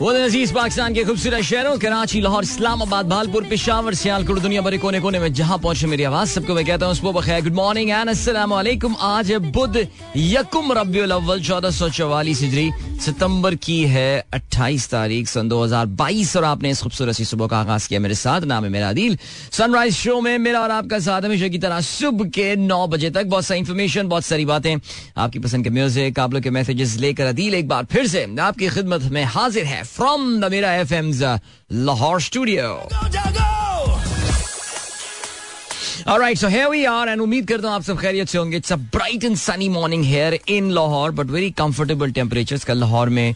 वो अज़ीज़ पाकिस्तान के खूबसूरत शहरों, कराची, लाहौर, इस्लामाबाद, भालपुर, पिशावर, सियालकोट, दुनिया भरे कोने कोने में जहाँ पहुँचे मेरी आवाज़, सबको मैं कहता हूँ, सुबह गुड मॉर्निंग एंड अस्सलाम वालेकुम आज बुध यकुम रबियुल अव्वल, चौदह सौ चौवालीस हिजरी, सितंबर की है 28 तारीख, सन 2022 और आपने इस खूबसूरत सी सुबह का आगाज़ किया मेरे साथ, नाम है मेरा दिल। सनराइज शो में मेरा और आपका साथ हमेशा की तरह सुबह के नौ बजे तक बहुत सारी इन्फॉर्मेशन बहुत सारी बातें, आपकी पसंद के म्यूज़िक आप लोग के मैसेजेस लेकर अदील एक बार फिर से आपकी खिदमत में हाजिर है। फ्रॉम द मेरा F M Lahore studio Alright, so here we are and उम्मीद करता हूँ आप सब खैरियत से होंगे it's a bright and sunny morning here in Lahore but very comfortable temperature कल लाहौर में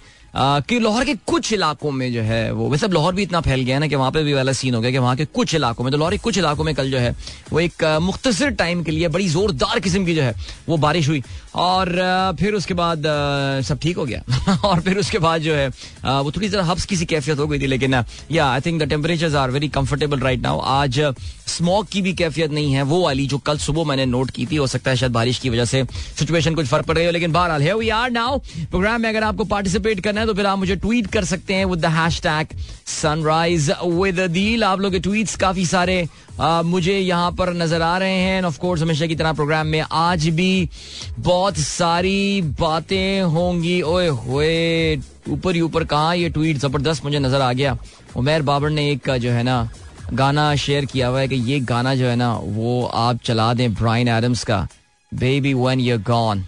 कि लाहौर के कुछ इलाकों में जो है वो वैसे अब लाहौर भी इतना फैल गया है ना कि वहाँ पे भी वाला सीन हो गया कि वहाँ के कुछ इलाकों में तो लाहौर के कुछ इलाकों में कल जो है वो एक मुख्तर टाइम के लिए बड़ी जोरदार किस्म की जो है वो बारिश हुई और फिर उसके बाद सब ठीक हो गया। और फिर उसके बाद जो है वो थोड़ी ज़रा हब्स की सी कैफियत हो गई थी, लेकिन या I think the temperature are very comfortable right now आज स्मोक की भी कैफियत नहीं है, वो वाली जो कल सुबह मैंने नोट की थी, हो सकता है शायद बारिश की वजह से सिचुएशन कुछ फ़र्क पड़ रही हो, लेकिन बहरहाल है वी आर नाउ प्रोग्राम में अगर आपको पार्टिसिपेट करना है तो फिर आप मुझे ट्वीट कर सकते हैं with the hashtag sunrise with दील आप लोग के ट्वीट्स काफ़ी सारे मुझे यहाँ पर नज़र आ रहे हैं ऑफ़ कोर्स हमेशा की तरह प्रोग्राम में आज भी बहुत सारी बातें होंगी। ओए होए, ऊपर ही ऊपर कहा ये ट्वीट ज़बरदस्त मुझे नज़र आ गया। उमेर बाबर ने एक जो है ना, गाना शेयर किया हुआ है कि ये गाना जो है ना, वो आप चला दें ब्राइन एडम्स का baby when you're gone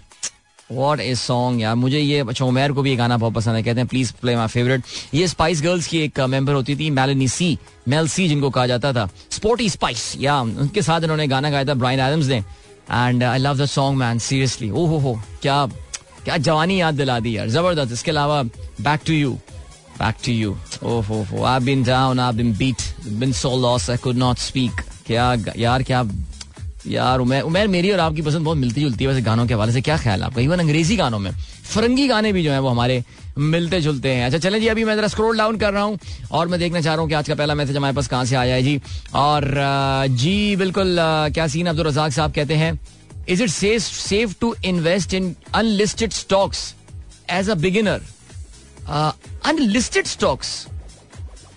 what is song यार मुझे ये अच्छा उमेर को भी ये गाना बहुत पसंद है। कहते हैं प्लीज़ प्ले माई फेवरेट ये स्पाइस गर्ल्स की एक मेंबर होती थी मेलनी सी मेल सी जिनको कहा जाता था। स्पोर्टी स्पाइस या उनके साथ इन्होंने गाना गाया था ब्राइन एडम्स ने। And I love the song man seriously ओ हो हो क्या क्या जवानी याद दिला दी यार। ज़बरदस्त। इसके अलावा back to you back to you ओ हो हो I been down I been beat been so lost I could not speak क्या यार, क्या यार, उमेर उमेर मेरी और आपकी पसंद बहुत मिलती जुलती है वैसे गानों के हवाले से, क्या ख्याल है आपका? इवन अंग्रेज़ी गानों में। फरंगी गाने भी जो है वो हमारे मिलते जुलते हैं। अच्छा चलें जी, अभी मैं जरा स्क्रॉल डाउन कर रहा हूँ और मैं देखना चाह रहा हूँ कि आज का पहला मैसेज हमारे पास कहाँ से आया है जी। और जी, बिल्कुल क्या सीन अब्दुल रजाक साहब कहते हैं is it safe safe to invest in unlisted stocks as a beginner unlisted stocks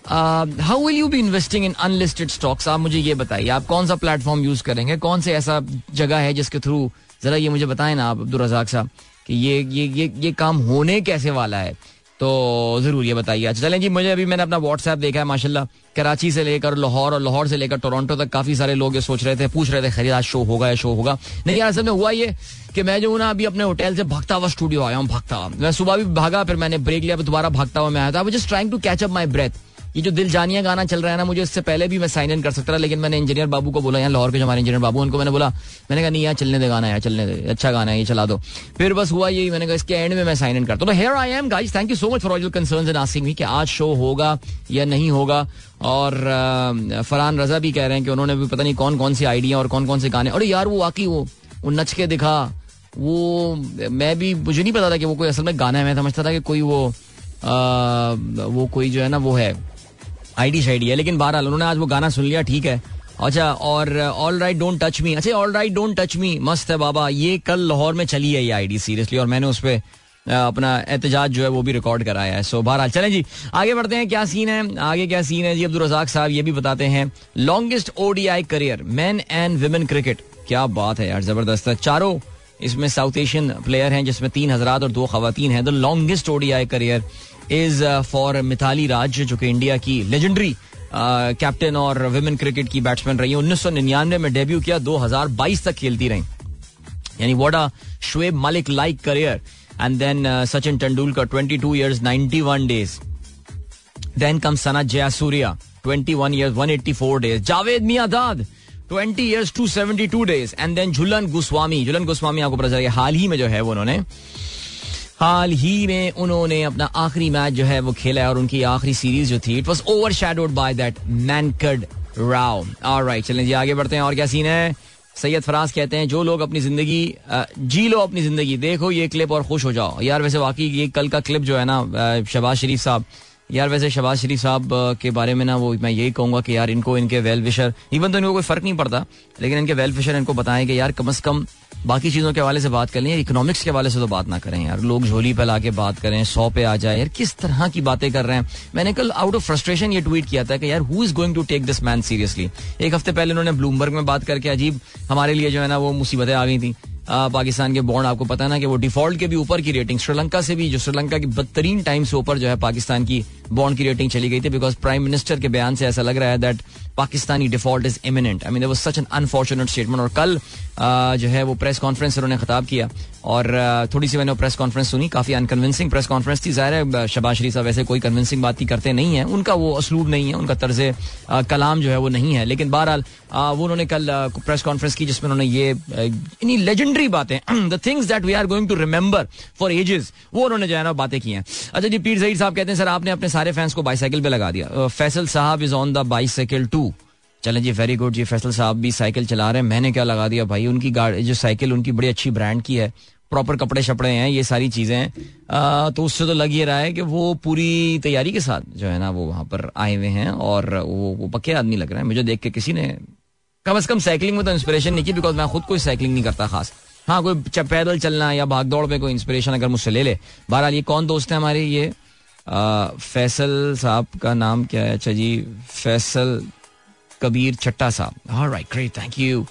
how will you be investing in unlisted stocks आप मुझे ये बताइए, आप कौन सा प्लेटफॉर्म यूज़ करेंगे? कौन से ऐसा जगह है जिसके थ्रू जरा ये मुझे बताएँ ना आप, अब्दुल रजाक साहब, कि ये ये ये ये काम होने कैसे वाला है? तो ज़रूर ये बताइए। अच्छा चलें जी, मुझे अभी मैंने अपना व्हाट्सएप देखा है, माशाल्लाह। कराची से लेकर लाहौर और लाहौर से लेकर टोरंटो तक काफ़ी सारे लोग ये सोच रहे थे, पूछ रहे थे खरीद आज शो होगा या शो होगा? नहीं यार असल में हुआ ये कि मैं जो ना, अभी अपने होटल से भागता हुआ स्टूडियो आया हूँ, भागता हुआ। मैं सुबह भी भागा, फिर मैंने ब्रेक लिया दोबारा भागता हुआ मैं आया था। Just trying to catch up my breath ये जो दिल जानिया गाना चल रहा है ना मुझे इससे पहले भी मैं साइन इन कर सकता था लेकिन मैंने इंजीनियर बाबू को बोला यहाँ लाहौर के जो हमारे इंजीनियर बाबू उनको मैंने बोला मैंने कहा नहीं यार चलने दे गाना यार चलने दे अच्छा गाना है ये चला दो। फिर बस हुआ यही मैंने कहा इसके एंड में मैं साइन इन करता हूँ। Here I am guys thank you so much for concern and asking me कि आज शो होगा या नहीं होगा और फरहान रजा भी कह रहे हैं कि उन्होंने भी पता नहीं कौन कौन सी आइडिया और कौन कौन से गाने और यार वो वाकई वो वो नच के दिखा वो मैं भी मुझे नहीं पता था कि वो कोई असल में गाना है मैं समझता था कि कोई वो आ, वो कोई जो है ना वो है। आईडी शाइडी है, लेकिन बहरहाल उन्होंने आज वो गाना सुन लिया, ठीक है। अच्छा और all right don't touch me अच्छा all right don't touch me मस्त है बाबा, ये कल लाहौर में चली है ये आईडी, सीरियसली, और मैंने उस पर अपना एहतजाज जो है वो भी रिकॉर्ड कराया है। सो बहरहाल, चलें जी, आगे बढ़ते हैं, क्या सीन है? आगे क्या सीन है? जी अब्दुल रजाक साहब ये भी बताते हैं longest ODI career men and women cricket क्या बात है यार, ज़बरदस्त है। चारों इसमें साउथ एशियन प्लेयर हैं, जिसमें तीन हजरात और दो खातन हैं the longest ODI career is for Mithali Raj जो कि इंडिया की लेजेंडरी कैप्टन और वुमेन क्रिकेट की बैट्समैन रही उन्नीस सौ निन्यानवे में डेब्यू किया 2022 तक खेलती रही। यानी what a Shoaib Malik like career and then Sachin Tendulkar 22 years 91 days then come Sanath Jayasuriya 21 years 184 days Javed Miandad 20 years 272 days and then Jhulan Goswami Jhulan Goswami आपको पता चला हाल ही में जो है वो उन्होंने हाल ही में उन्होंने अपना आखिरी मैच जो है वो खेला है और उनकी आखिरी सीरीज़ जो थी it was overshadowed by that Mankad row right चलें जी, आगे बढ़ते हैं, और क्या सीन है? सैयद फराज कहते हैं, जो लोग अपनी ज़िंदगी जी लो अपनी ज़िंदगी, देखो ये क्लिप और खुश हो जाओ. यार, वैसे वाकई ये कल का क्लिप जो है ना शहबाज शरीफ साहब, यार, वैसे शबाज शरीफ साहब के बारे में ना वो मैं यही कहूँगा कि यार इनको, इनके वेल विशर इवन तो इनको कोई फ़र्क नहीं पड़ता, लेकिन इनके वेल विशर इनको बताएँ कि यार कम अज कम बाकी चीज़ों के हवाले से बात कर लें इकोनॉमिक्स के हवाले से तो बात ना करें यार। लोग झोली पे ला के बात करें, सौ पे आ जाए, यार किस तरह की बातें कर रहे हैं? मैंने कल आउट ऑफ़ फ्रस्ट्रेशन ये ट्वीट किया था कि यार who is going to take this man seriously एक हफ़्ते पहले उन्होंने ब्लूमबर्ग में बात करके अजीब हमारे लिए जो है ना, वो मुसीबतें आ गई थी। पाकिस्तान के बॉन्ड, आपको पता है ना कि वो डिफ़ॉल्ट के भी ऊपर की रेटिंग, श्रीलंका से भी, जो श्रीलंका की बदतरीन टाइम से ऊपर जो है पाकिस्तान की बॉन्ड की रेटिंग चली गई थी बिकॉज़ प्राइम मिनिस्टर के बयान से ऐसा लग रहा है that Pakistani default is imminent I mean such an unfortunate statement और कल जो है वो प्रेस कॉन्फ्रेंस उन्होंने खिताब किया। और थोड़ी सी मैंने प्रेस कॉन्फ्रेंस सुनी, काफ़ी अनकन्विंसिंग प्रेस कॉन्फ्रेंस थी। ज़ाहिर है शबाज शरीफ साहब वैसे कोई कन्विंसिंग बात करते नहीं है। उनका वो असलूब नहीं है, उनका तर्ज कलाम जो है वो नहीं है। लेकिन बहरहाल वो उन्होंने कल प्रेस कॉन्फ्रेंस की, जिसमें उन्होंने ये इन्हीं लेजेंडरी बातें the things that we are going to remember for ages वो उन्होंने जो है ना बातें की हैं। अच्छा जी, पीर जहीर साहब कहते हैं, सर, आपने अपने सारे फैंस को बाईसाइकिल पे लगा दिया। Faisal sahab is on the bicycle too चलें जी वेरी गुड जी, फैसल साहब भी साइकिल चला रहे हैं। मैंने क्या लगा दिया भाई? उनकी गाड़ी, जो साइकिल, उनकी बड़ी अच्छी ब्रांड की है। प्रॉपर कपड़े शपड़े हैं, ये सारी चीज़ें हैं। तो उससे तो लग ये रहा है कि वो पूरी तैयारी के साथ जो है ना वो वहाँ पर आए हुए हैं और वो वो पक्के आदमी लग रहे हैं। मुझे देख के किसी ने कम अज कम साइकिलिंग में तो इंस्पिरेशन नहीं की बिकॉज़ मैं खुद कोई साइकिलिंग नहीं करता खास। हाँ कोई पैदल चलना या भाग दौड़ पे कोई इंस्पिरेशन अगर मुझसे ले ले। बहरहाल, ये कौन दोस्त है हमारे? ये फैसल साहब का नाम क्या है? अच्छा जी, फैसल कबीर चट्टा साहब। Right great thank you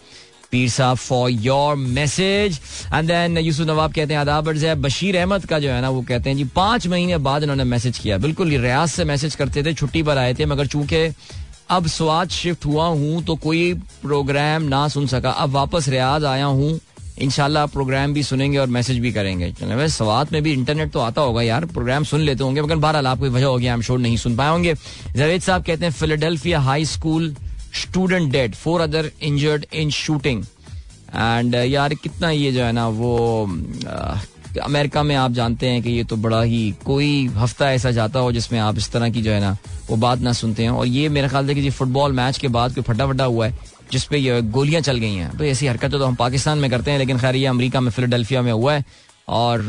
Pir sahab for your message and then Yusuf Nawab कहते हैं, आदाब है, बशीर अहमद का जो है ना, वो कहते हैं, जी, पाँच महीने बाद इन्होंने मैसेज किया बिल्कुल रियाज से मैसेज करते थे, छुट्टी पर आए थे, मगर चूँकि अब स्वाद शिफ्ट हुआ हूँ तो कोई प्रोग्राम ना सुन सका। अब वापस रियाज आया हूँ इनशाला आप प्रोग्राम भी सुनेंगे और मैसेज भी करेंगे। स्वाद में भी इंटरनेट तो आता होगा यार, प्रोग्राम सुन लेते होंगे, मगर बहरहाल आपको वजह होगी हम शोर नहीं सुन पाए होंगे। जावेद साहब कहते हैं Philadelphia high school student dead four other injured in shooting and यार कितना ये जो है ना, वो अमेरिका में आप जानते हैं कि ये तो बड़ा ही, कोई हफ़्ता ऐसा जाता हो जिसमें आप इस तरह की जो है ना, वो बात ना सुनते हैं। और ये मेरे ख्याल से कि फुटबॉल मैच के बाद कोई फटा फटा हुआ है जिसपे ये गोलियाँ चल गई हैं। तो ऐसी हरकतें तो हम पाकिस्तान में करते हैं, लेकिन खैर, ये अमेरिका में, फिलाडेल्फिया में हुआ है। और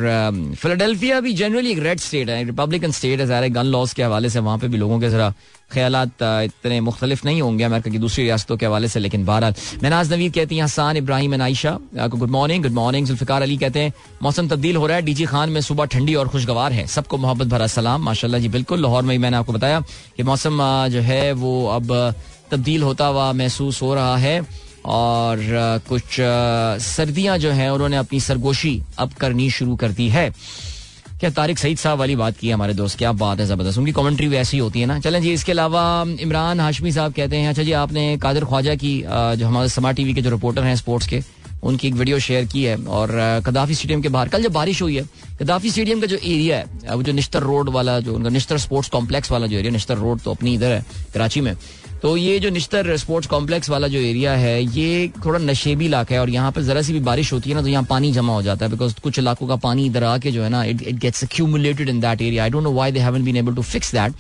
फिलाडेल्फिया भी जनरली एक रेड स्टेट है रिपब्लिकन स्टेट है, ज़ाहिर गन लॉज के हवाले से वहाँ पे भी लोगों के ज़रा ख्याल इतने मुख्तलिफ़ नहीं होंगे अमेरिका की दूसरी रियासतों के हवाले से, लेकिन बहरहाल। महनाज नवीद कहती हैं, Hassan, Ibrahim Ayesha good morning good morning Zulfiqar Ali कहते हैं, मौसम तब्दील हो रहा है, डीजी खान में सुबह ठंडी और खुशगवार है, सबको मोहब्बत भरा सलाम, माशाल्लाह जी, बिल्कुल लाहौर में मैंने आपको बताया कि मौसम जो है, वो अब तब्दील होता हुआ महसूस हो रहा है और कुछ सर्दियाँ जो है, उन्होंने अपनी सरगोशी अब करनी शुरू कर दी है। क्या तारिक सईद साहब वाली बात की है हमारे दोस्त? क्या बात है ज़बरदस्त। उनकी कमेंट्री भी ऐसी होती है ना। चलें जी, इसके अलावा इमरान हाशमी साहब कहते हैं अच्छा जी, आपने कादिर ख्वाजा की जो हमारे समाज टीवी के जो रिपोर्टर हैं स्पोर्ट्स के, उनकी एक वीडियो शेयर की है और कदाफी स्टेडियम के बाहर, कल जब बारिश हुई है, कदाफी स्टेडियम का जो एरिया है वो जो निश्तर रोड वाला जो, उनका निश्तर स्पोर्ट्स कॉम्प्लेक्स वाला जो एरिया निश्तर रोड तो अपनी इधर है, कराची में तो ये जो निश्तर स्पोर्ट्स कॉम्प्लेक्स वाला जो एरिया है, ये थोड़ा नशेबी इलाका है और यहाँ पर जरा सी भी बारिश होती है ना तो यहाँ पानी जमा हो जाता है बिकॉज़ कुछ इलाकों का पानी इधर आके जो है ना it it gets accumulated in that area I don't know why they haven't been able to fix that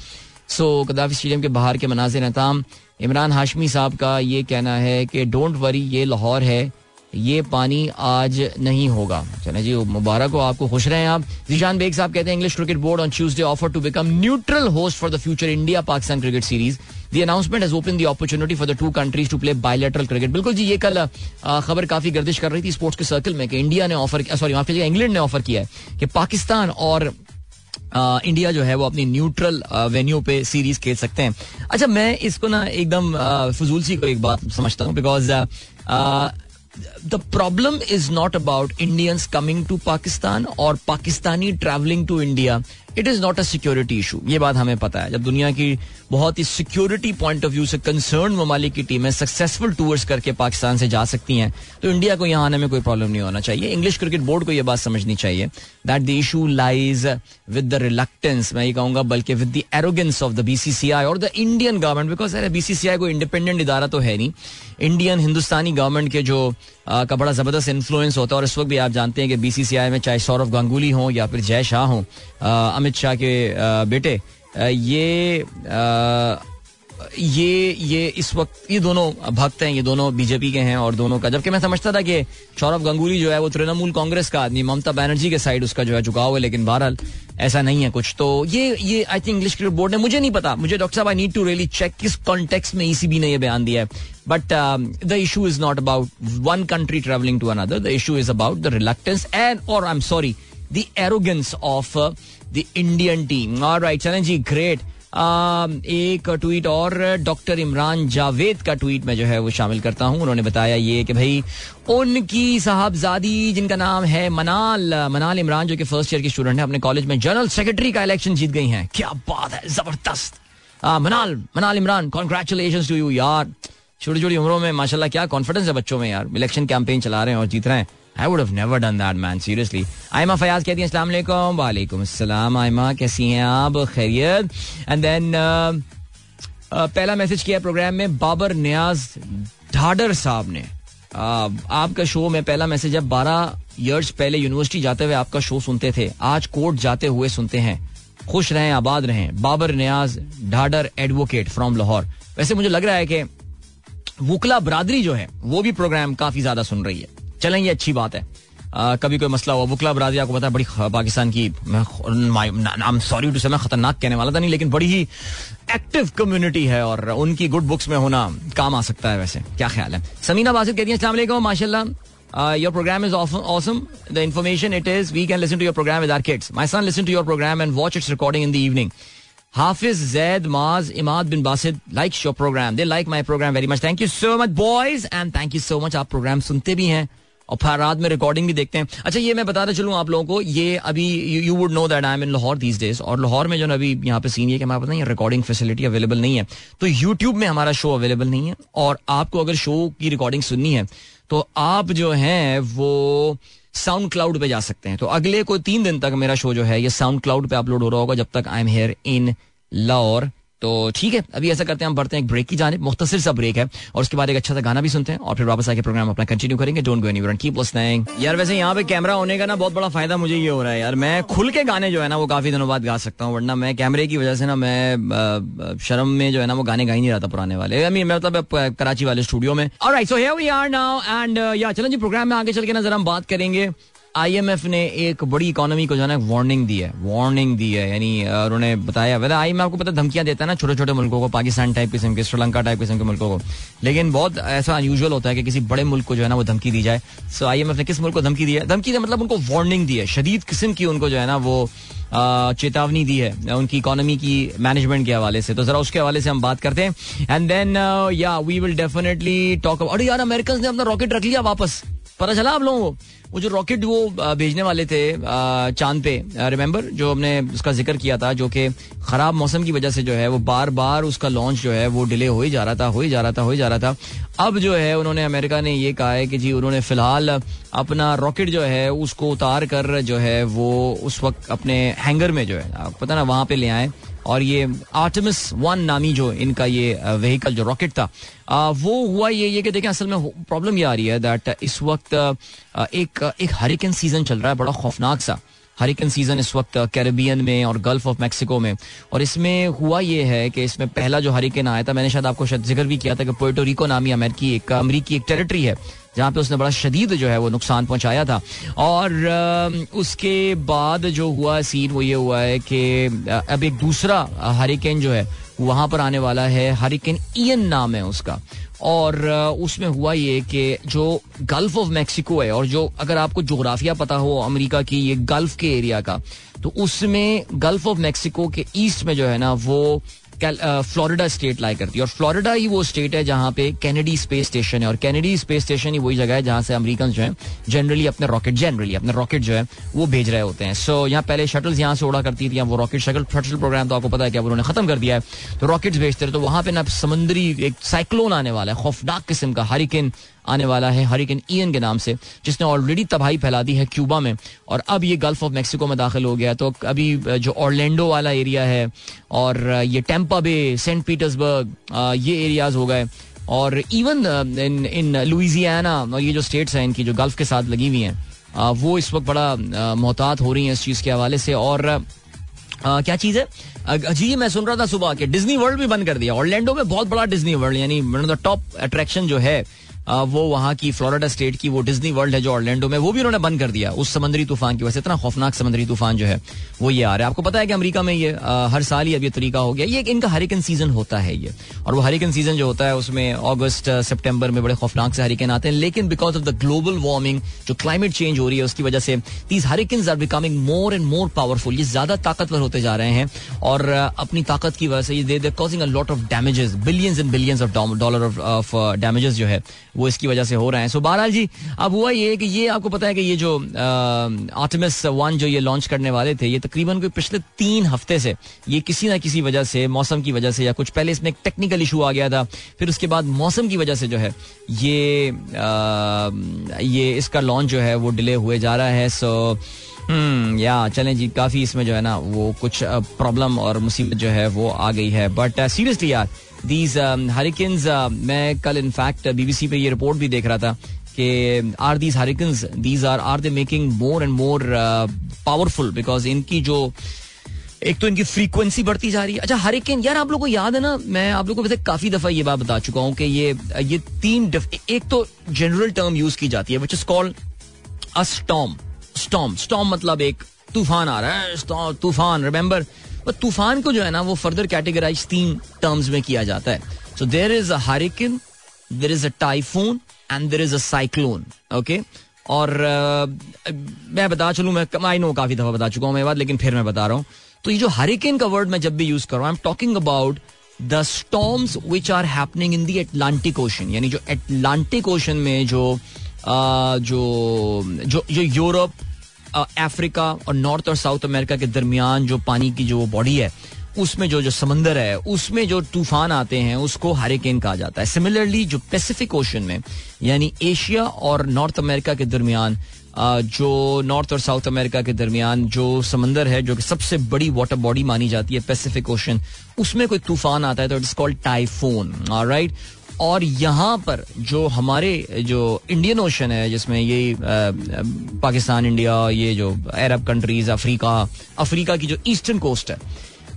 so Gaddafi stadium के बाहर के मनाजिर नताम इमरान हाशमी साहब का ये कहना है कि डोंट वरी ये लाहौर है, ये पानी आज नहीं होगा। चले जी मुबारक हो, आपको खुश रहे आप। जीशान बेग साहब कहते हैं English cricket board on Tuesday offer to become neutral host for the future India Pakistan cricket series the announcement has open the opportunity for the two countries to play bilateral cricket बिल्कुल जी, ये कल खबर काफ़ी गर्दिश कर रही थी sports के सर्कल में कि इंडिया ने ऑफ़र सॉरी माफ़ कीजिए इंग्लैंड ने ऑफ़र किया है कि पाकिस्तान और इंडिया जो है वो अपनी न्यूट्रल वेन्यू पे सीरीज़ खेल सकते हैं। अच्छा मैं इसको ना एकदम फजूल सी को एक बात समझता हूँ because the problem is not about Indians coming to Pakistan और Pakistani travelling to India it is not a security issue ये बात हमें पता है। जब दुनिया की बहुत ही सिक्योरिटी पॉइंट ऑफ़ व्यू से कंसर्न ममालिक की टीमें सक्सेसफुल टूर्स करके पाकिस्तान से जा सकती हैं तो इंडिया को यहाँ आने में कोई प्रॉब्लम नहीं होना चाहिए। इंग्लिश क्रिकेट बोर्ड को यह बात समझनी चाहिए। That the issue lies with the reluctance मैं ये कहूँगा, बल्कि with the arrogance of the BCCI और द इंडियन गवर्नमेंट बिकॉज़ अरे बीसीसीआई को इंडिपेंडेंट इदारा तो है नहीं। इंडियन हिंदुस्तानी गवर्नमेंट के जो का बड़ा ज़बरदस्त इन्फ्लुएंस होता है, और इस वक्त भी आप जानते हैं कि बीसीसीआई में चाहे सौरभ गांगुली हो या फिर जय शाह हो अमित शाह के बेटे ये ये ये इस वक्त, ये दोनों भक्त हैं, ये दोनों बीजेपी के हैं और दोनों का, जबकि मैं समझता था कि सौरभ गंगुली जो है वो तृणमूल कांग्रेस का आदमी, ममता बनर्जी के साइड उसका जो है झुकाव है, लेकिन बहरहाल ऐसा नहीं है कुछ। तो ये ये I think English cricket board ने, मुझे नहीं पता, मुझे डॉक्टर साहब I need to really check किस कॉन्टेक्स में ईसीबी ने यह बयान दिया है। But the issue is not about one country travelling to another the issue is about the reluctance and और I am sorry the arrogance of the Indian team right चलें जी ग्रेट एक ट्वीट और डॉक्टर इमरान जावेद का tweet में जो है वो शामिल करता हूँ। उन्होंने बताया ये कि भाई, उनकी साहबजादी, जिनका नाम है मनाल मनाल इमरान, जो कि फ़र्स्ट ईयर की स्टूडेंट है, अपने कॉलेज में जनरल सेक्रेटरी का इलेक्शन जीत गई हैं। क्या बात है, ज़बरदस्त। मनाल मनाल इमरान कॉन्ग्रेचुलेशन टू यू यार। छोटी छोटी उम्रों में, माशाल्लाह, क्या कॉन्फिडेंस है बच्चों में, यार। इलेक्शन कैंपेन चला रहे हैं और जीत रहे हैं। I would have never done that man seriously Aima Fayyaz कहती हैं अस्सलाम वालेकुम. वालेकुम अस्सलाम आयमा कैसी हैं आप? खैरियत। एंड देन uh, uh, पहला मैसेज किया प्रोग्राम में बाबर न्याज ढाडर साहब ने। Uh, आपका शो में पहला मैसेज है बारह ईयर्स पहले यूनिवर्सिटी जाते हुए आपका शो सुनते थे। आज कोर्ट जाते हुए सुनते हैं। खुश रहें आबाद रहें। Babar Niaz Dhadar advocate from Lahore. वैसे मुझे लग रहा है कि वुकला बरादरी जो है वो भी प्रोग्राम काफ़ी ज़्यादा सुन रही है। चलें ये अच्छी बात है आ, कभी कोई मसला हुआ बुकला बरादरी आपको पता है बड़ी पाकिस्तान की मैं सॉरी टू से मैं खतरनाक कहने वाला था नहीं लेकिन बड़ी ही एक्टिव कम्युनिटी है और उनकी गुड बुक्स में होना काम आ सकता है वैसे क्या ख्याल है समीना बासित कहती है अस्सलाम माशाल्लाह Uh, your program is awesome. The information it is, we can listen to your program with our kids. My son listened to your program and watch its recording in the evening. Hafiz, Zaid, Maz, Imad bin Basid likes your program. They like my program very much. Thank you so much, boys, and thank you so much. आप program सुनते भी हैं और फिर रात में recording भी देखते हैं। अच्छा ये मैं बताता चलूँ आप लोगों को, ये अभी you would know that I am in Lahore these days और लाहौर में जो ना अभी यहाँ पे सीन ये कि हमारे पता नहीं रिकॉर्डिंग फैसिलिटी अवेलेबल नहीं है। तो यूट्यूब में हमारा शो अवेलेबल नहीं है, और आपको अगर शो की रिकॉर्डिंग सुननी है तो आप जो है वो साउंड क्लाउड पे जा सकते हैं। तो अगले कोई तीन दिन तक मेरा शो जो है, ये साउंड क्लाउड पे अपलोड हो रहा होगा जब तक I am here in Lahore तो ठीक है, अभी ऐसा करते हैं, हम बढ़ते हैं एक ब्रेक की जाने मुख्तर सा ब्रेक है। और उसके बाद एक अच्छा सा गाना भी सुनते हैं और फिर वापस आके प्रोग्राम अपना कंटिन्यू करेंगे। डोंट गो कीप लिसनिंग यार वैसे यहाँ पे कैमरा होने का ना बहुत बड़ा फ़ायदा मुझे ये हो रहा है यार। मैं खुल के गाने जो है ना, वो काफ़ी दिनों बाद गा सकता हूँ, वरना मैं कैमरे की वजह से ना मैं शर्म में जो है ना वो गाने गा ही नहीं रहा था पुराने वाले। आई मीन मतलब कराची वाले स्टूडियो में। और so we are now and yeah ji programme में आगे चल के ना जरा हम बात करेंगे। आईएमएफ ने एक बड़ी इकोनॉमी को जो है वार्निंग दी है। वार्निंग दी है, यानी उन्होंने बताया वैसे आई आपको पता धमकियाँ देता है ना छोटे छोटे मुल्कों को, पाकिस्तान टाइप किस्म के, श्रीलंका टाइप किस्म के मुल्कों को। लेकिन बहुत ऐसा अनयूजल होता है कि किसी बड़े मुल्क को जो है ना, वो धमकी दी जाए। सो आईएमएफ ने किस मुल्क को धमकी दी है? धमकी दे मतलब उनको वार्निंग दी है। शदीद किस्म की उनको जो है ना, वो चेतावनी दी है, उनकी इकोनॉमी की मैनेजमेंट के हवाले से। तो जरा उसके हवाले से हम बात करते हैं। And then yeah we will definitely talk about यार अमेरिकन ने अपना रॉकेट रख लिया वापस। पता चला आप लोगों को? वो जो रॉकेट वो भेजने वाले थे चाँद पे रिमेम्बर जो हमने उसका ज़िक्र किया था, जो कि खराब मौसम की वजह से जो है वो बार बार उसका लॉन्च जो है वो डिले हो ही जा रहा था, हो ही जा रहा था, हो ही जा रहा था। अब जो है उन्होंने अमेरिका ने ये कहा है कि जी उन्होंने फ़िलहाल अपना रॉकेट जो है उसको उतार कर जो है वो उस वक्त अपने हैंगर में जो है पता ना वहाँ पे ले आए। और ये आर्टमिस वन नामी जो इनका ये व्हीकल जो रॉकेट था वो हुआ ये ये कि देखें, असल में प्रॉब्लम ये आ रही है दैट इस वक्त एक एक हरिकेन सीज़न चल रहा है, बड़ा खौफनाक सा। हरिकन सीज़न इस वक्त कैरेबियन में और गल्फ ऑफ़ मैक्सिको में। और इसमें हुआ ये है कि इसमें पहला जो हरिकेन आया था, मैंने शायद आपको शायद ज़िक्र भी किया था कि पोर्टोरिको नामी अमेरिकी, एक, अमरीकी एक टेरिटरी है। जहाँ पे उसने बड़ा शदीद जो है वो नुकसान पहुँचाया था। और उसके बाद जो हुआ सीन, वो ये हुआ है कि अब एक दूसरा हरिकेन जो है, वहाँ पर आने वाला है। हरिकेन इन नाम है उसका। और उसमें हुआ ये कि जो गल्फ ऑफ़ मैक्सिको है, और जो अगर आपको जोग्राफिया पता हो अमेरिका की, ये गल्फ के एरिया का तो उसमें गल्फ ऑफ़ मैक्सिको के ईस्ट में जो है ना, वो फ्लोरिडा स्टेट लाई करती है। और फ्लोरिडा ही वो स्टेट है जहाँ पे कैनेडी स्पेस स्टेशन है। और कैनेडी स्पेस स्टेशन ही वही जगह है जहाँ से अमेरिकन जो है जनरली अपने रॉकेट जनरली अपने रॉकेट जो है, वो भेज रहे होते हैं। सो यहाँ पहले शटल्स यहाँ से उड़ा करती थी वो रॉकेट शटल शटल प्रोग्राम तो आपको पता है कि उन्होंने खत्म कर दिया है। तो रॉकेट्स भेजते रहे तो वहाँ पे ना समुद्री एक साइक्लोन आने वाला है, खौफनाक किस्म का हरिकेन आने वाला है हरिकेन ईएन के नाम से, जिसने ऑलरेडी तबाही फैला दी है क्यूबा में। और अब ये गल्फ ऑफ़ मैक्सिको में दाखिल हो गया तो अभी जो ऑर्लैंडो वाला एरिया है, और ये टेम्पा बे सेंट पीटर्सबर्ग ये एरियाज़ हो गए। और इवन इन इन लुइजियाना और ये जो स्टेट्स हैं इनकी जो गल्फ के साथ लगी हुई हैं वो इस वक्त बड़ा मोहतात हो रही हैं इस चीज़ के हवाले से। और आ, क्या चीज़ है? जी मैं सुन रहा था सुबह के। डिज्नी वर्ल्ड भी बंद कर दिया। ऑरलैंडो में बहुत बड़ा डिज्नी वर्ल्ड यानी द टॉप अट्रैक्शन जो है वो वहाँ की फ्लोरिडा स्टेट की वो डिज्नी वर्ल्ड है जो ऑर्लैंडो में, वो भी उन्होंने बंद कर दिया, उस समुद्री तूफ़ान की वजह से, इतना खौफनाक समुद्री तूफ़ान जो है, वो ये आ रहा है। आपको पता है कि अमेरिका में ये हर साल ही अब ये तरीका हो गया। ये इनका हरिकन सीज़न होता है ये, और वो हरिकन सीज़न जो होता है, उसमें अगस्त सितंबर में बड़े खौफनाक से हरिकन आते हैं, लेकिन because of the global warming जो क्लाइमेट चेंज हो रही है, उसकी वजह से these hurricane are becoming more and more powerful ये ज़्यादा ताकतवर होते जा रहे हैं, और अपनी ताकत की वजह से ये they causing a lot of damages billions and billions of dollar of damages जो है वो इसकी वजह से हो रहे हैं। सो बहरहाल जी अब हुआ ये कि ये आपको पता है कि ये जो आर्टमिस वन जो ये लॉन्च करने वाले थे ये तकरीबन कोई पिछले तीन हफ़्ते से ये किसी ना किसी वजह से मौसम की वजह से या कुछ पहले इसमें एक टेक्निकल इशू आ गया था फिर उसके बाद मौसम की वजह से जो है ये आ, ये इसका लॉन्च जो है वो डिले हुए जा रहा है। सो हम्म या चलें जी काफ़ी इसमें जो है ना वो कुछ प्रॉब्लम और मुसीबत जो है वो आ गई है। बट सीरियसली यार दीज हरिकन्स मैं कल इनफैक्ट बीबीसी पे ये रिपोर्ट भी देख रहा था कि are these hurricanes these are are they making more and more powerful because इनकी जो, एक तो इनकी फ्रीक्वेंसी बढ़ती जा रही है। अच्छा हरिकेन यार आप लोगों को याद है ना, मैं आप लोगों को वैसे काफ़ी दफ़ा ये बात बता चुका हूँ कि ये ये तीन एक तो जनरल टर्म यूज़ की जाती है which is called a storm storm storm मतलब एक तूफ़ान आ रहा है तूफ़ान रिमेंबर तूफ़ान को जो है ना वो फर्दर कैटेगराइज तीन टर्म्स में किया जाता है। So there is a hurricane there is a typhoon and there is a cyclone okay और uh, मैं बता चलू मैं आई नो काफ़ी दफ़ा बता चुका हूँ मैं बात लेकिन फिर मैं बता रहा हूँ। तो ये जो हरिकेन का वर्ड मैं जब भी यूज़ कर रहा हूँ I am talking about the storms which are happening in the Atlantic Ocean यानी जो एटलांटिक ओशन में जो जो जो जो यूरोप अफ्रीका और नॉर्थ और साउथ अमेरिका के दरमियान जो पानी की जो बॉडी है, उसमें जो जो समंदर है, उसमें जो तूफ़ान आते हैं, उसको हरिकेन कहा जाता है। सिमिलरली जो पैसिफिक ओशन में, यानी एशिया और नॉर्थ अमेरिका के दरमियान जो नॉर्थ और साउथ अमेरिका के दरमियान जो समंदर है, जो कि सबसे बड़ी वाटर बॉडी मानी जाती है पैसिफिक ओशन उसमें कोई तूफ़ान आता है तो इट्स कॉल्ड टाइफोन राइट और यहाँ पर जो हमारे, जो इंडियन ओशन है, जिसमें ये पाकिस्तान, इंडिया, ये जो अरब कंट्रीज़ अफ्रीका अफ्रीका की जो ईस्टर्न कोस्ट है,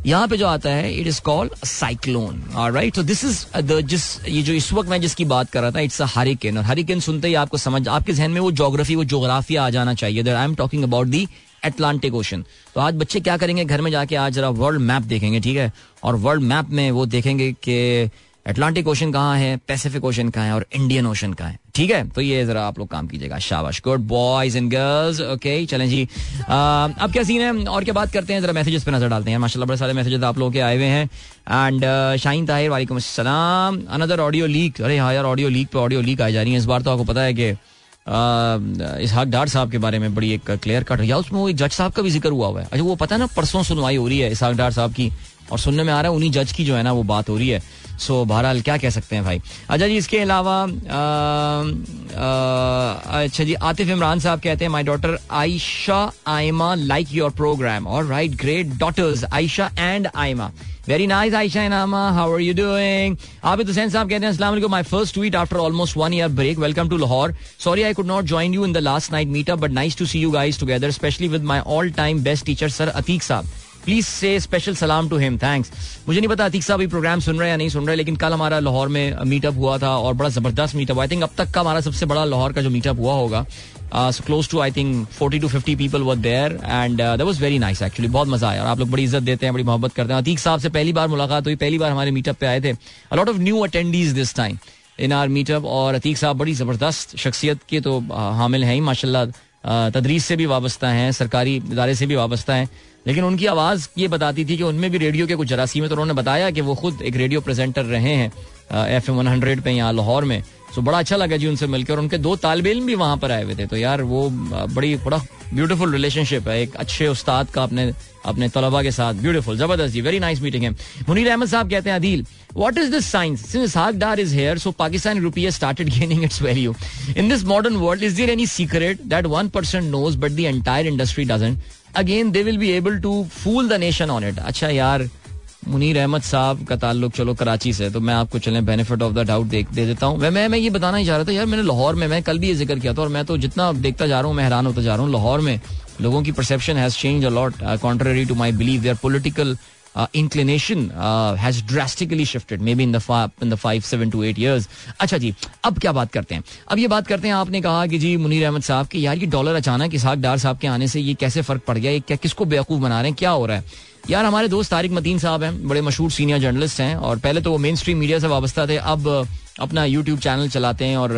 यहाँ पे जो आता है it is called cyclone right तो दिस इज़ द जिस, ये जो इस वक्त मैं जिसकी बात कर रहा था इट्स अ हरिकेन और हरिकेन सुनते ही आपको समझ, आपके जहन में वो जोग्राफी वो जोग्राफिया आ जाना चाहिए. I am talking about the Atlantic Ocean तो आज बच्चे क्या करेंगे? घर में जाके आज जरा वर्ल्ड मैप देखेंगे, ठीक है? और वर्ल्ड मैप में वो देखेंगे कि अटलांटिक ओशन कहाँ है? पैसिफिक ओशन कहाँ है? और इंडियन ओशन कहाँ है? ठीक है? तो ये जरा आप लोग काम कीजिएगा। शाबाश। Good boys and girls okay चलें जी। अब क्या सीन है? और क्या बात करते हैं? जरा मैसेजेस पे नज़र डालते हैं। माशाल्लाह, बड़े सारे मैसेजेस आप लोगों के आए हुए हैं। एंड शाहीन ताहिर, वालेकुम अस्सलाम। अनदर ऑडियो लीक अरे हाँ यार ऑडियो लीक पे ऑडियो लीक आई जा रही है। इस बार तो आपको पता है कि इसहाक डार साहब के बारे में बड़ी एक क्लियर कट या उसमें वो एक जज साहब का भी ज़िक्र हुआ हुआ है। अच्छा वो पता है ना, परसों सुनवाई हो रही है इसहाक डार साहब की। और सुनने में आ रहा है, उन्हीं जज की जो है ना, वो बात हो रही है। सो बहरहाल, क्या कह सकते हैं भाई? अच्छा जी, इसके अलावा अच्छा जी, आतिफ इमरान साहब कहते हैं my daughter Ayesha Aima like your programme और right great daughters Ayesha and Aima very nice Ayesha इनामा how are you doing Abid Hussain साहब कहते हैं अस्सलाम वालेकुम my first tweet after almost one year break welcome to Lahore sorry I could not join you in the last night meetup but nice to see you guys together specially with my all time best teacher sir Atiq साहब. Please से special सलाम to him thanks मुझे नहीं पता अतीक साहब programme सुन रहे हैं या नहीं सुन रहे, लेकिन कल हमारा लाहौर में मीटअप हुआ था और बड़ा ज़बरदस्त मीटअप आई थिंक अब तक का हमारा सबसे बड़ा लाहौर का जो मीटअप हुआ होगा close to I think forty to fifty people were there and that was very nice actually बहुत मज़ा आया। और आप लोग बड़ी इज़्ज़त देते हैं, बड़ी मोहब्बत करते हैं। अतीक साहब से पहली बार मुलाकात हुई, पहली बार हमारे मीटअप पे आए थे। Lot of new attendees this time in our meetup और अतीक साहब बड़ी ज़बरदस्त शख्सियत के तो हामिल हैं ही, माशाल्लाह। तदरीस से भी वाबस्ता हैं, सरकारी इदारे से भी वाबस्ता हैं, लेकिन उनकी आवाज़ ये बताती थी कि उनमें भी रेडियो के कुछ जरासीम है तो उन्होंने बताया कि वो खुद एक रेडियो प्रेजेंटर रहे हैं एफ़ एम वन हंड्रेड पे यहाँ लाहौर में। सो बड़ा अच्छा लगा जी उनसे मिलकर उनके दो तालब इल्म भी वहाँ पर आए हुए थे। तो यार वो बड़ी, बड़ा ब्यूटीफुल रिलेशनशिप है। एक अच्छे उस्ताद का अपने अपने तलबा के साथ ब्यूटीफुल ज़बरदस्त जी वेरी नाइस मीटिंग है। मुनीर अहमद साहब कहते हैं, Adeel what is this science since Hagdar is here so Pakistan rupee has started gaining its value in this modern world is there any secret that one person knows but the entire industry doesn't again they will be able to fool the nation on it अच्छा यार मुनीर अहमद साहब का ताल्लुक चलो कराची से तो मैं आपको चले बेनिफिट ऑफ़ द डाउट देख दे देता हूँ मैं मैं ये बताना ही चाह रहा था यार मैंने लाहौर में मैं कल भी ये ज़िक्र किया था और मैं तो जितना देखता जा रहा हूँ मैं हैरान होता जा रहा हूँ लाहौर में लोगों की perception has change a lot contrary to my believe their political inclination has drastically shifted maybe in in the five seven to eight years अच्छा जी, अब क्या बात करते हैं? अब ये बात करते हैं, आपने कहा कि जी मुनीर अहमद साहब कि यार ये डॉलर अचानक इसहाक डार साहब के आने से ये कैसे फ़र्क पड़ गया? ये क्या, किसको बेवकूफ़ बना रहे हैं? क्या हो रहा है? यार हमारे दोस्त तारिक मदीन साहब हैं, बड़े मशहूर सीनियर जर्नलिस्ट हैं और पहले तो वो मेन स्ट्रीम मीडिया से वाबस्ता थे, अब अपना यूट्यूब चैनल चलाते हैं और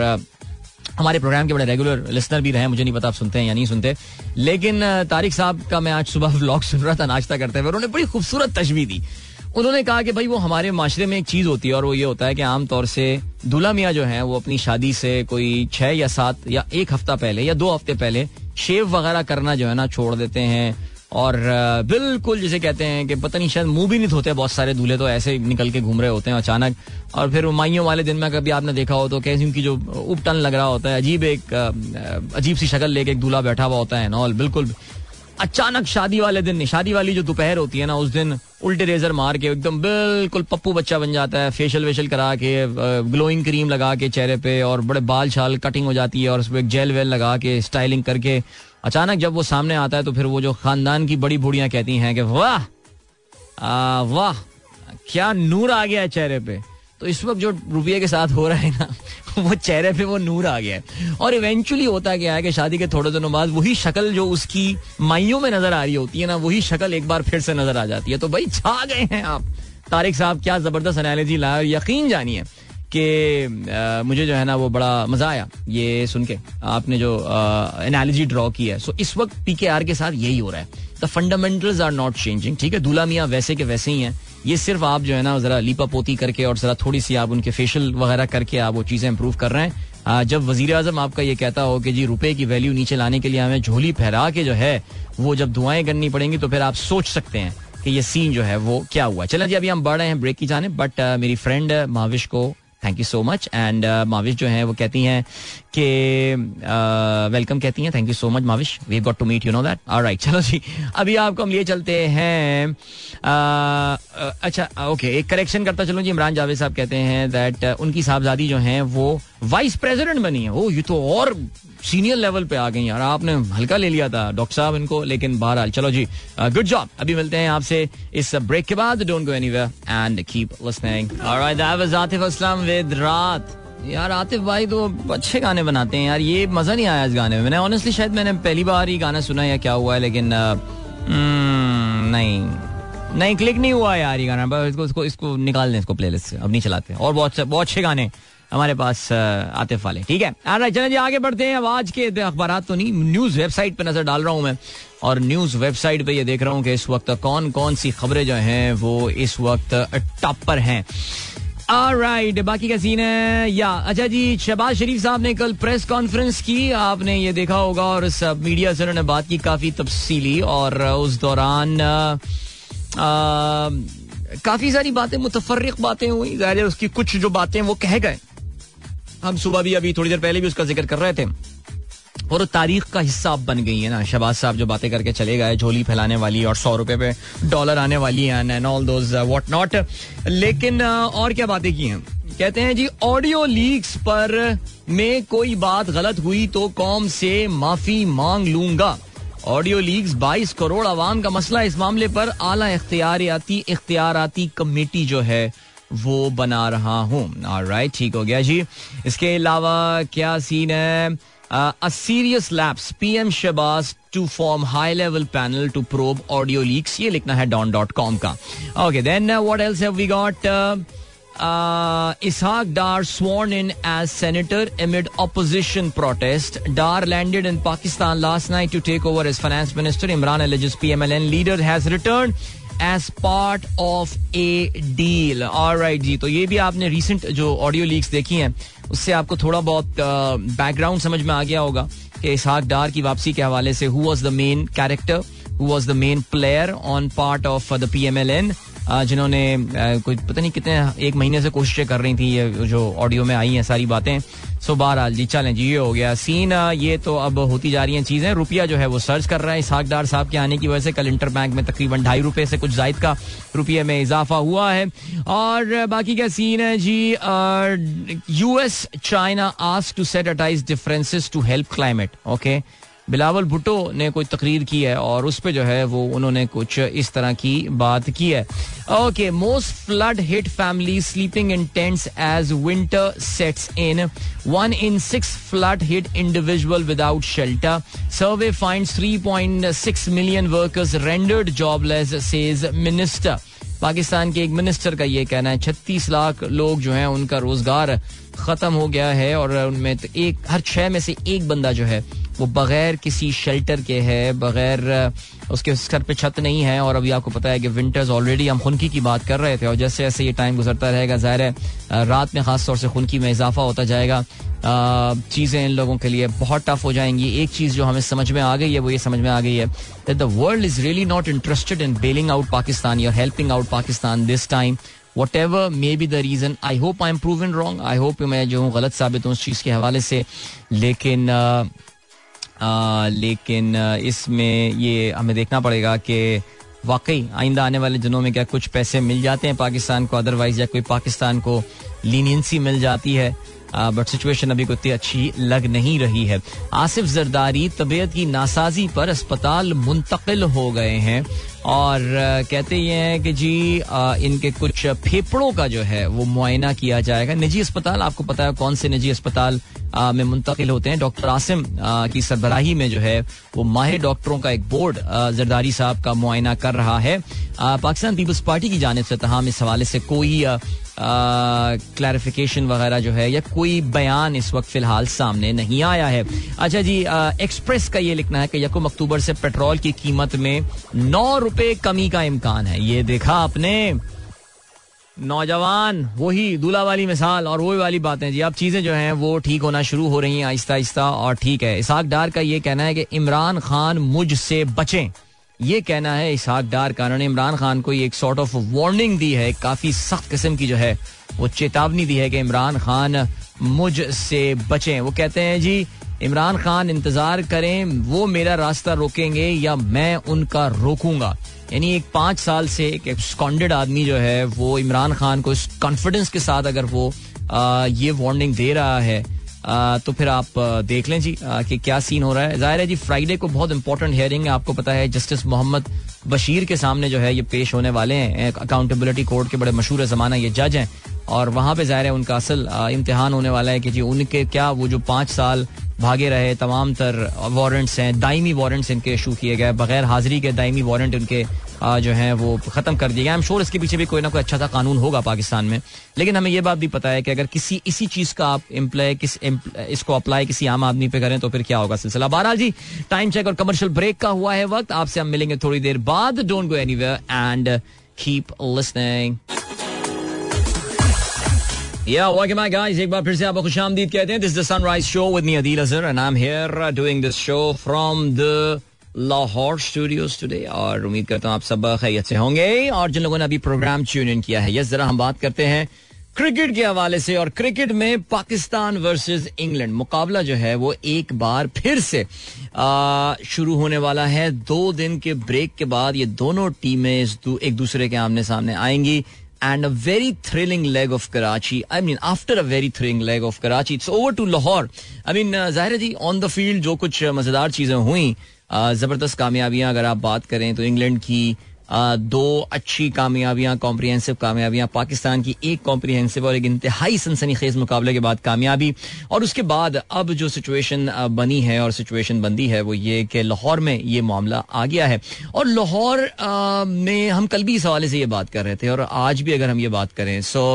हमारे प्रोग्राम के बड़े रेगुलर लिसनर भी रहे, मुझे नहीं पता आप सुनते हैं या नहीं सुनते। लेकिन तारिक साहब का मैं आज सुबह व्लॉग सुन रहा था, नाश्ता करते हुए उन्होंने बड़ी खूबसूरत तशवी दी। उन्होंने कहा कि भाई वो हमारे माशरे में एक चीज़ होती है, और वो ये होता है कि आमतौर से दूल्हा मियाँ जो है, वो अपनी शादी से कोई छह या सात या एक हफ़्ता पहले या दो हफ़्ते पहले शेव वगैरह करना जो है ना छोड़ देते हैं। और बिल्कुल जिसे कहते हैं कि पता नहीं, शायद मुँह भी नहीं धोते बहुत सारे दूल्हे तो ऐसे निकल के घूम रहे होते हैं अचानक। और फिर माइयों वाले दिन में कभी आपने देखा हो तो कैसी उनकी जो उपटन लग रहा होता है, अजीब एक अजीब सी शक्ल लेके एक दूल्हा बैठा हुआ होता है नॉल बिल्कुल। अचानक शादी वाले दिन शादी वाली जो दोपहर होती है ना, उस दिन उल्टे रेजर मार के एकदम बिल्कुल पप्पू बच्चा बन जाता है फेशियल वेशल करा के ग्लोइंग क्रीम लगा के चेहरे पे और बड़े बाल छाल कटिंग हो जाती है और उसमें एक जेल वेल लगा के स्टाइलिंग करके अचानक जब वो सामने आता है तो फिर वो जो खानदान की बड़ी बूढ़ियाँ कहती हैं कि वाह वाह, क्या नूर आ गया है चेहरे पे। तो इस वक्त जो रुपये के साथ हो रहा है ना, वो चेहरे पे वो नूर आ गया है। और इवेंचुअली होता क्या है कि शादी के थोड़े दिनों बाद वही शक्ल जो उसकी माइयों में नज़र आ रही होती है ना, वही शक्ल एक बार फिर से नज़र आ जाती है। तो भाई, छा गए हैं आप। तारिक साहब, क्या ज़बरदस्त एनालॉजी लाया यकीन जानिए। कि मुझे जो है ना वो बड़ा मज़ा आया ये सुन के। आपने जो एनालॉजी ड्रॉ की है। सो इस वक्त पी के साथ यही हो रहा है। The fundamentals are not changing ठीक है? दूल्हा मियाँ वैसे के वैसे ही हैं। ये सिर्फ़ आप जो है ना जरा लीपा पोती करके और जरा थोड़ी सी आप उनके फेशियल वगैरह करके आप वो चीज़ें इंप्रूव कर रहे हैं। आ, जब वज़ीर आज़म आपका ये कहता हो कि जी रुपए की वैल्यू नीचे लाने के लिए हमें झोली फहरा के जो है वो जब दुआएँ करनी पड़ेंगी तो फिर आप सोच सकते हैं कि ये सीन जो है वो क्या हुआ। चलें जी अभी हम बढ़ रहे हैं ब्रेक की जाने बट मेरी फ्रेंड माविश को thank you so much and Mavish जो है वो कहती हैं कि वेलकम uh, कहती हैं thank you so much Mavish we got to meet you know that alright चलो जी. अभी आपको हम लिए चलते हैं uh, uh, अच्छा ओके एक करेक्शन करता चलो जी. इमरान जावेद साहब कहते हैं दैट उनकी साहबजादी जो हैं वो वाइस प्रेसिडेंट बनी है। ओ ये तो और सीनियर लेवल पे आ गई यार। आपने हल्का ले लिया था डॉक्टर साहब इनको लेकिन बहरहाल। चलो जी गुड जॉब अभी मिलते हैं आपसे इस ब्रेक के बाद। Don't go anywhere and keep listening alright that was Atif Aslam with रात यार आतिफ भाई तो अच्छे गाने बनाते हैं। यार ये मज़ा नहीं आया इस गाने में। मैंने ऑनेस्टली शायद मैंने पहली बार ही गाना सुना या क्या हुआ है लेकिन हम्म, नहीं। नहीं क्लिक नहीं हुआ यार ये गाना। इसको इसको इसको निकाल दें इसको प्लेलिस्ट से। अब नहीं चलाते। और बहुत बहुत अच्छे गाने। हमारे पास आतिफ वाले। ठीक है? चलें जी, आगे बढ़ते हैं। अब आज के अखबार तो नहीं न्यूज़ वेबसाइट पर नज़र डाल रहा हूँ मैं। और न्यूज़ वेबसाइट पे ये देख रहा हूँ कि इस वक्त कौन कौन सी खबरें जो हैं, वो इस वक्त टॉप पर हैं। राइट बाकी का सीन है। या अच्छा जी, शहबाज शरीफ साहब ने कल प्रेस कॉन्फ्रेंस की। आपने ये देखा होगा और इस मीडिया से उन्होंने बात की काफ़ी तफसीली और उस दौरान काफ़ी सारी बातें मुतफरक बातें हुई। ज़ाहिर उसकी कुछ जो बातें वो कह गए। हम सुबह भी अभी थोड़ी देर पहले भी उसका ज़िक्र कर रहे थे। और तारीख का हिस्सा बन गई है ना। शहबाज साहब जो बातें करके चले गए झोली फैलाने वाली और सौ रुपए पे डॉलर आने वाली ऑल दोज नॉट लेकिन uh, और क्या बातें की हैं? कहते हैं जी ऑडियो लीक्स पर में कोई बात गलत हुई तो कौम से माफ़ी मांग लूँगा। ऑडियो लीक्स 22 करोड़ आवाम का मसला इस मामले पर आला इख्तियारियाती इख्तियाराती कमेटी जो है वो बना रहा हूँ राइट ठीक हो गया जी इसके अलावा क्या सीन है a serious lapse pm shahbaz to form high level panel to probe audio leaks ये लिखना है don.com का okay then uh, what else have we got uh, uh, Ishaq Dar sworn in as senator amid opposition protest. Dar landed in Pakistan last night to take over as finance minister. Imran alleges PMLN leader has returned as part of a deal right जी तो ये भी आपने recent जो audio leaks देखी हैं उससे आपको थोड़ा बहुत बैकग्राउंड uh, समझ में आ गया होगा कि इसहाक डार की वापसी के हवाले से who was the main character who was the main player on part of the P M L N जिन्होंने कोई पता नहीं कितने, एक महीने से कोशिशें कर रही थी, ये जो ऑडियो में आई हैं सारी बातें। सो बहरहाल जी, चलें जी, ये हो गया सीन। ये तो अब होती जा रही हैं चीज़ें। रुपया जो है वो सर्च कर रहा है। इसहाक डार साहब के आने की वजह से कल इंटर बैंक में तकरीबन ढाई रुपए से कुछ जायद का रुपये में इजाफा हुआ है। और बाकी क्या सीन है जी? US China ask to set अटाइज differences to help climate. Okay? Bilawal Bhutto ने कोई तकरीर की है और उस पर जो है वो उन्होंने कुछ इस तरह की बात की है। Okay most flood hit family sleeping in tents as winter sets in one in six flood hit individual without shelter survey find three point six million workers rendered jobless says minister Pakistan के एक minister का ये कहना है, छत्तीस लाख लोग जो हैं उनका रोज़गार खत्म हो गया है और उनमें तो एक, हर छह में से एक बंदा जो है वो बगैर किसी शेल्टर के है बगैर उसके सर पे छत नहीं है और अभी आपको पता है कि विंटर्स ऑलरेडी हम खुनकी की बात कर रहे थे और जैसे जैसे ये टाइम गुजरता रहेगा ज़ाहिर है रात में खास तौर से खुनकी में इजाफा होता जाएगा। चीज़ें इन लोगों के लिए बहुत टफ हो जाएँगी। एक चीज़ जो हमें समझ में आ गई है वो ये समझ में आ गई है that the world is really not interested in bailing out Pakistan या helping out Pakistan this time whatever may be the reason I hope I am in wrong I hope मैं जो हूँ गलत साबित हूँ उस चीज़ के हवाले से। लेकिन uh, लेकिन इसमें ये हमें देखना पड़ेगा कि वाकई आइंदा आने वाले दिनों में क्या कुछ पैसे मिल जाते हैं पाकिस्तान को अदरवाइज़ या कोई पाकिस्तान को लीनियंसी मिल जाती है। बट सिचुएशन अभी कोई अच्छी लग नहीं रही है। आसिफ जरदारी तबीयत की नासाजी पर अस्पताल मुंतकिल हो गए हैं और कहते ये हैं कि जी इनके कुछ फेफड़ों का जो है वो मुआयना किया जाएगा। निजी अस्पताल, आपको पता है कौन से निजी अस्पताल में मुंतकिल होते हैं? डॉक्टर आसिम की सरबराही में जो है वो माहिर डॉक्टरों का एक बोर्ड जरदारी साहब का मुआयना कर रहा है। पाकिस्तान पीपल्स पार्टी की जानब से तहम इस हवाले से कोई क्लैरिफिकेशन वगैरह जो है या कोई बयान इस वक्त फ़िलहाल सामने नहीं आया है। अच्छा जी एक्सप्रेस का ये लिखना है कि यकुम अक्टूबर से पेट्रोल की कीमत में नौ रुपए कमी का इम्कान है। ये देखा आपने। नौजवान, वही दूल्हा वाली मिसाल और वही वाली बातें। जी, अब चीज़ें जो हैं, वो ठीक होना शुरू हो रही हैं आहिस्ता आहिस्ता और ठीक है। इसाक डार का ये कहना है कि इमरान खान मुझ से बचें। ये कहना है इसहाक डार का उन्होंने इमरान खान को एक सॉर्ट ऑफ़ वार्निंग दी है काफ़ी सख्त किस्म की जो है वो चेतावनी दी है कि इमरान खान मुझ से बचें। वो कहते हैं जी इमरान खान इंतज़ार करें वो मेरा रास्ता रोकेंगे या मैं उनका रोकूँगा? यानी एक पाँच साल से एक स्कॉन्डेड आदमी जो है वो इमरान खान को इस कॉन्फिडेंस के साथ अगर वो आ, ये वार्निंग दे रहा है तो फिर आप देख लें जी कि क्या सीन हो रहा है। ज़ाहिर है जी फ्राइडे को बहुत इंपॉर्टेंट हियरिंग है। आपको पता है जस्टिस मोहम्मद बशीर के सामने जो है ये पेश होने वाले हैं। अकाउंटेबिलिटी कोर्ट के बड़े मशहूर जमाना ये जज हैं। और वहाँ पे ज़ाहिर है उनका असल इम्तिहान होने वाला है कि जी, उनके क्या वो जो पाँच साल भागे रहे, तमाम तर वारंट्स हैं, दायमी वारंट्स इनके इशू किए गए। बगैर हाजिरी के दायमी वारंट उनके जो है वो खत्म कर दिया गया एम श्योर इसके पीछे भी कोई ना कोई अच्छा सा कानून होगा पाकिस्तान में। लेकिन हमें यह बात भी पता है कि अगर किसी इसी चीज़ का आप इम्प्लॉय किस इसको अप्लाई किसी आम आदमी पे करें तो फिर क्या होगा सिलसिला? बहरहाल जी टाइम चेक और कमर्शियल ब्रेक का हुआ है वक्त। आपसे हम मिलेंगे थोड़ी देर बाद। Don't go any and keep listening Yeah, welcome back, guys. एक बार फिर से आपको खुश आमदीद कहते हैं। This the sunrise show with me Adeel Azhar and I am here doing this show from the Lahore studios today और उम्मीद करता हूँ आप सब खैरियत से होंगे। और जिन लोगों ने अभी प्रोग्राम ट्यून इन किया है यस जरा हम बात करते हैं क्रिकेट के हवाले से। और क्रिकेट में पाकिस्तान वर्सेस इंग्लैंड मुकाबला जो है वो एक बार फिर से शुरू होने वाला है। दो दिन के ब्रेक के बाद ये दोनों टीमें एक दूसरे के आमने सामने आएँगी। And a very thrilling leg of Karachi I mean after a very thrilling leg of Karachi it's over to Lahore I mean ज़ाहिर जी ऑन द फ़ील्ड जो कुछ मज़ेदार चीज़ें हुई ज़बरदस्त कामयाबियाँ अगर आप बात करें तो इंग्लैंड की दो अच्छी कामयाबियाँ कॉम्प्रिहेंसिव कामयाबियाँ, पाकिस्तान की एक कॉम्प्रिहेंसिव और एक इंतहाई सनसनी खेज मुकाबले के बाद कामयाबी। और उसके बाद अब जो सिचुएशन बनी है और सिचुएशन बंदी है, वो ये कि लाहौर में ये मामला आ गया है। और लाहौर में हम कल भी इस हवाले से ये बात कर रहे थे और आज भी अगर हम ये बात करें सो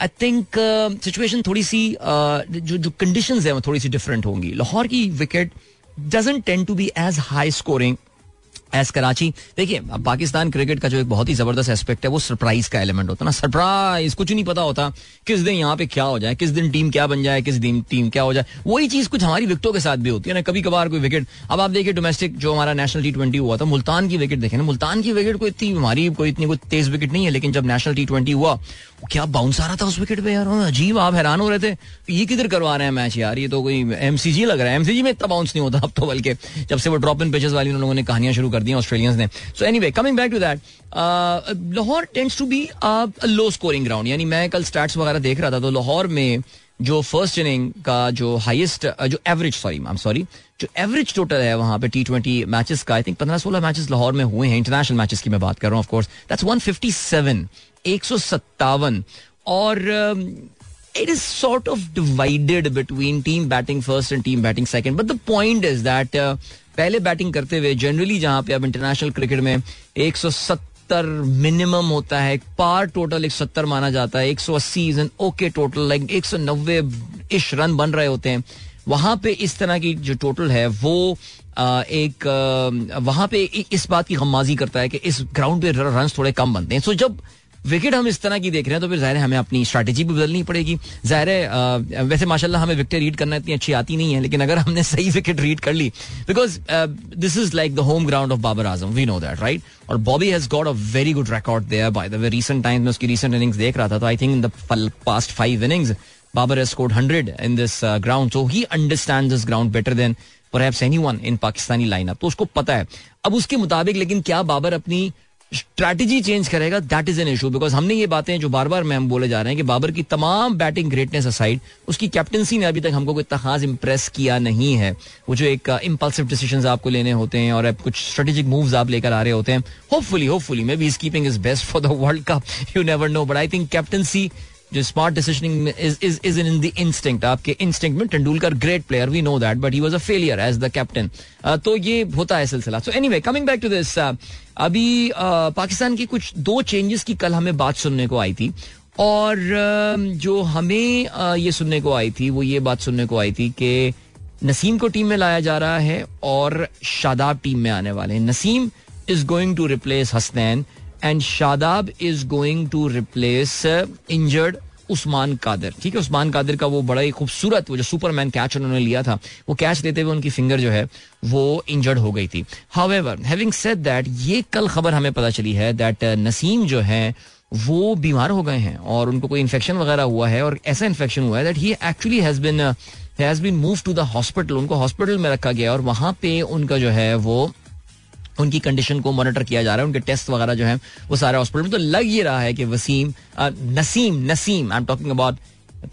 आई थिंक सिचुएशन थोड़ी सी जो जो कंडीशन है वो थोड़ी सी डिफरेंट होंगी। लाहौर की wicket doesn't tend to be as high scoring as Karachi. देखिए, अब पाकिस्तान क्रिकेट का जो एक बहुत ही ज़बरदस्त एस्पेक्ट है, वो सरप्राइज़ का एलिमेंट होता है ना। सरप्राइज़ कुछ नहीं पता होता किस दिन यहाँ पे क्या हो जाए, किस दिन टीम क्या बन जाए, किस दिन टीम क्या हो जाए। वही चीज़ कुछ हमारी विकेटों के साथ भी होती है ना। कभी कभार कोई विकेट अब आप देखिए डोमेस्टिक जो हमारा नेशनल टी ट्वेंटी हुआ था, मुल्तान की विकेट देखे ना। मुल्तान की विकेट को इतनी हमारी कोई इतनी कोई तेज विकेट नहीं है, लेकिन जब नेशनल टी ट्वेंटी हुआ क्या बाउंस आ रहा था उस विकेट पे यार। अजीब, आप हैरान हो रहे थे। ये किधर करवा रहे हैं मैच यार? ये तो कोई एमसीजी लग रहा है। एमसीजी में इतना बाउंस नहीं होता अब तो बल्कि, जब से वो ड्रॉप इन पिचेस वाली उन लोगों ने कहानियाँ शुरू कर दी ऑस्ट्रेलियंस ने। So anyway coming back to that Lahore tends to be low scoring ground यानी मैं कल स्टैट्स वगैरह देख रहा था तो लाहौर में जो फ़र्स्ट इनिंग का जो हाईएस्ट जो average sorry I am sorry जो एवरेज टोटल है वहाँ पे टी ट्वेंटी मैचेस का आई थिंक पंद्रह सोलह मैचेस लाहौर में हुए हैं। इंटरनेशनल मैचेस की मैं बात कर रहा हूँ of course that's one fifty seven एक सौ सत्तावन। और it is sort of divided between team batting first and team batting second but the point is that पहले बैटिंग करते हुए जनरली जहाँ पे अब इंटरनेशनल क्रिकेट में 170 मिनिमम होता है पार टोटल 170 माना जाता है 180 is an okay total like 190 ish run बन रहे होते हैं। वहाँ पे इस तरह की जो टोटल है, वो एक वहाँ पे इस बात की गमाजी करता है कि इस ग्राउंड पे रन थोड़े कम बनते हैं। सो जब विकेट हम इस तरह की देख रहे हैं तो फिर ज़ाहिर है हमें अपनी स्ट्रैटेजी भी बदलनी पड़ेगी। ज़ाहिर है वैसे माशाल्लाह हमें विकेट रीड करना इतनी अच्छी आती नहीं है लेकिन अगर हमने सही विकेट रीड कर ली because this is like the home ground of Babar Azam we know that right और Bobby has got a very good record there by the way recent times में उसकी रीसेंट इनिंग्स देख रहा था तो I think in the past five innings Babar has scored 100 in this uh, ground so he understands this ground better than perhaps anyone in pakistani lineup तो उसको पता है। अब उसके मुताबिक लेकिन क्या बाबर अपनी स्ट्रैटेजी चेंज करेगा that is an issue because हमने ये बातें जो बार बार मैम बोले जा रहे हैं कि बाबर की तमाम बैटिंग ग्रेटनेस असाइड उसकी कैप्टनसी ने अभी तक हमको कोई खास इंप्रेस किया नहीं है वो जो एक इम्पल्सिव डिसीज़न आपको लेने होते हैं और कुछ स्ट्रेटेजिक मूव आप लेकर आ रहे होते हैं hopefully hopefully maybe is keeping his best for the world cup you never know but I think captaincy जो smart decisioning is is in the instinct आपके इंस्टिंक्ट में Tendulkar great player we know that but he was a failure as the captain तो ये होता है सिलसिला। So anyway coming back to this अभी uh, Pakistan की कुछ दो चेंजेस की कल हमें बात सुनने को आई थी। और uh, जो हमें uh, ये सुनने को आई थी वो ये बात सुनने को आई थी कि नसीम को टीम में लाया जा रहा है और शादाब टीम में आने वाले हैं। Naseem is going to replace Hasnain and Shadab is going to replace injured Usman Qadir. ठीक है उस्मान कादिर का वो बड़ा ही खूबसूरत वो जो सुपरमैन कैच उन्होंने लिया था वो कैच लेते हुए उनकी फिंगर जो है वो इंजर्ड हो गई थी। हाउएवर हैविंग सेड दैट ये कल खबर हमें पता चली है दैट uh, नसीम जो है वो बीमार हो गए हैं और उनको कोई इन्फेक्शन वगैरह हुआ है और ऐसा इन्फेक्शन हुआ है that he actually has been has been move to the hospital उनको हॉस्पिटल में रखा गया और वहाँ पे उनका जो है वो उनकी कंडीशन को मॉनिटर किया जा रहा है, उनके टेस्ट वगैरह जो है, वो सारे हॉस्पिटल में। तो लग ये रहा है कि Waseem Naseem Naseem I am talking about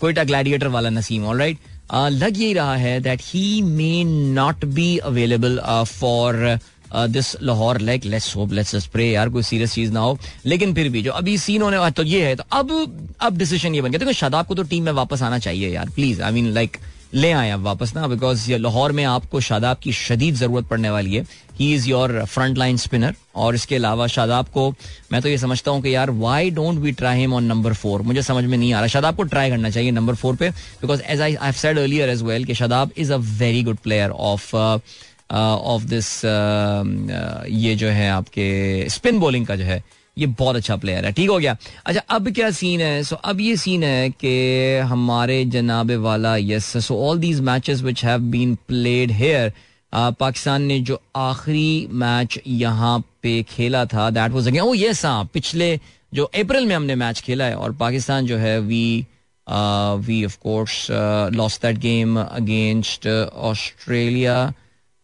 Quetta Gladiator वाला नसीम ऑल राइट लग ये रहा है that he may not be available for this Lahore like let's hope let's pray यार, कोई सीरियस चीज़ ना हो। लेकिन फिर भी जो अभी सीन होने वाला तो ये है तो अब अब डिसीज़न ये बन गया। देखो, शादाब को तो टीम में वापस आना चाहिए यार प्लीज़ आई मीन लाइक ले आए आप वापस ना बिकॉज़ लाहौर में आपको शादाब की शदीद ज़रूरत पड़ने वाली है। He is your front line spinner और इसके अलावा शादाब को, मैं तो ये समझता हूँ कि यार why don't we try him on number four मुझे समझ में नहीं आ रहा। शादाब को ट्राई करना चाहिए नंबर फोर पे because as I I said earlier as well कि Shadab is a very good player of of this ये जो है आपके स्पिन बॉलिंग का जो है। ये बहुत अच्छा प्लेयर है। ठीक हो गया। अच्छा अब क्या सीन है? सो so, अब ये सीन है कि हमारे जनाबे वाला yes so all these matches which have been played here Pakistan ने जो आखिरी मैच यहाँ पे खेला था that was again oh yes हाँ पिछले जो अप्रैल में हमने मैच खेला है और पाकिस्तान जो है we we of course lost that game against Australia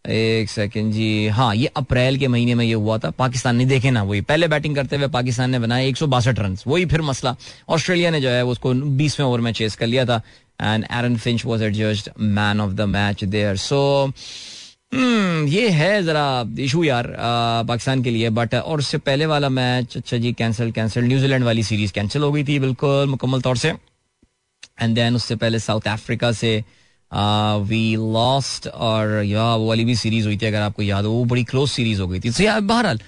एक सेकेंड जी। हाँ ये अप्रैल के महीने में ये हुआ था। पाकिस्तान ने देखे ना, वही पहले बैटिंग करते हुए पाकिस्तान ने बनाया एक सौ बासठ रन वही फिर मसला। ऑस्ट्रेलिया ने जो है, उसको बीसवें ओवर में चेस कर लिया था। And Aaron Finch was adjudged man of the match there so ये है जरा इशू यार पाकिस्तान के लिए। बट और उससे पहले वाला मैच अच्छा जी कैंसिल कैंसिल न्यूजीलैंड वाली सीरीज़ कैंसिल हो गई थी, बिल्कुल मुकम्मल तौर से। एंड देन उससे पहले साउथ अफ्रीका से वी लॉस्ट और या वो वाली भी सीरीज़ हुई थी अगर आपको याद हो वो बड़ी क्लोज सीरीज़ हो गई थी। So, बहरहाल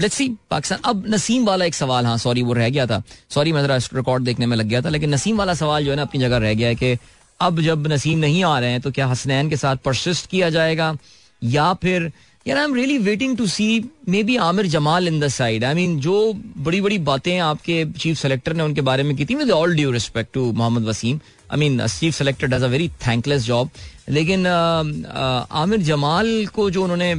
लेट्स सी पाकिस्तान अब नसीम वाला एक सवाल हाँ सॉरी वो रह गया था। सॉरी मैं जरा रिकॉर्ड देखने में लग गया था लेकिन नसीम वाला सवाल जो है ना अपनी जगह रह गया है कि अब जब नसीम नहीं आ रहे हैं तो क्या हसनैन के साथ परसिस्ट किया जाएगा? या फिर यार I am really waiting to see maybe Aamir Jamal in the side I mean जो बड़ी बड़ी बातें आपके चीफ सेलेक्टर ने उनके बारे में की थी with all due respect to Mohammad Waseem I mean chief selector does a very thankless job लेकिन आमिर जमाल को जो उन्होंने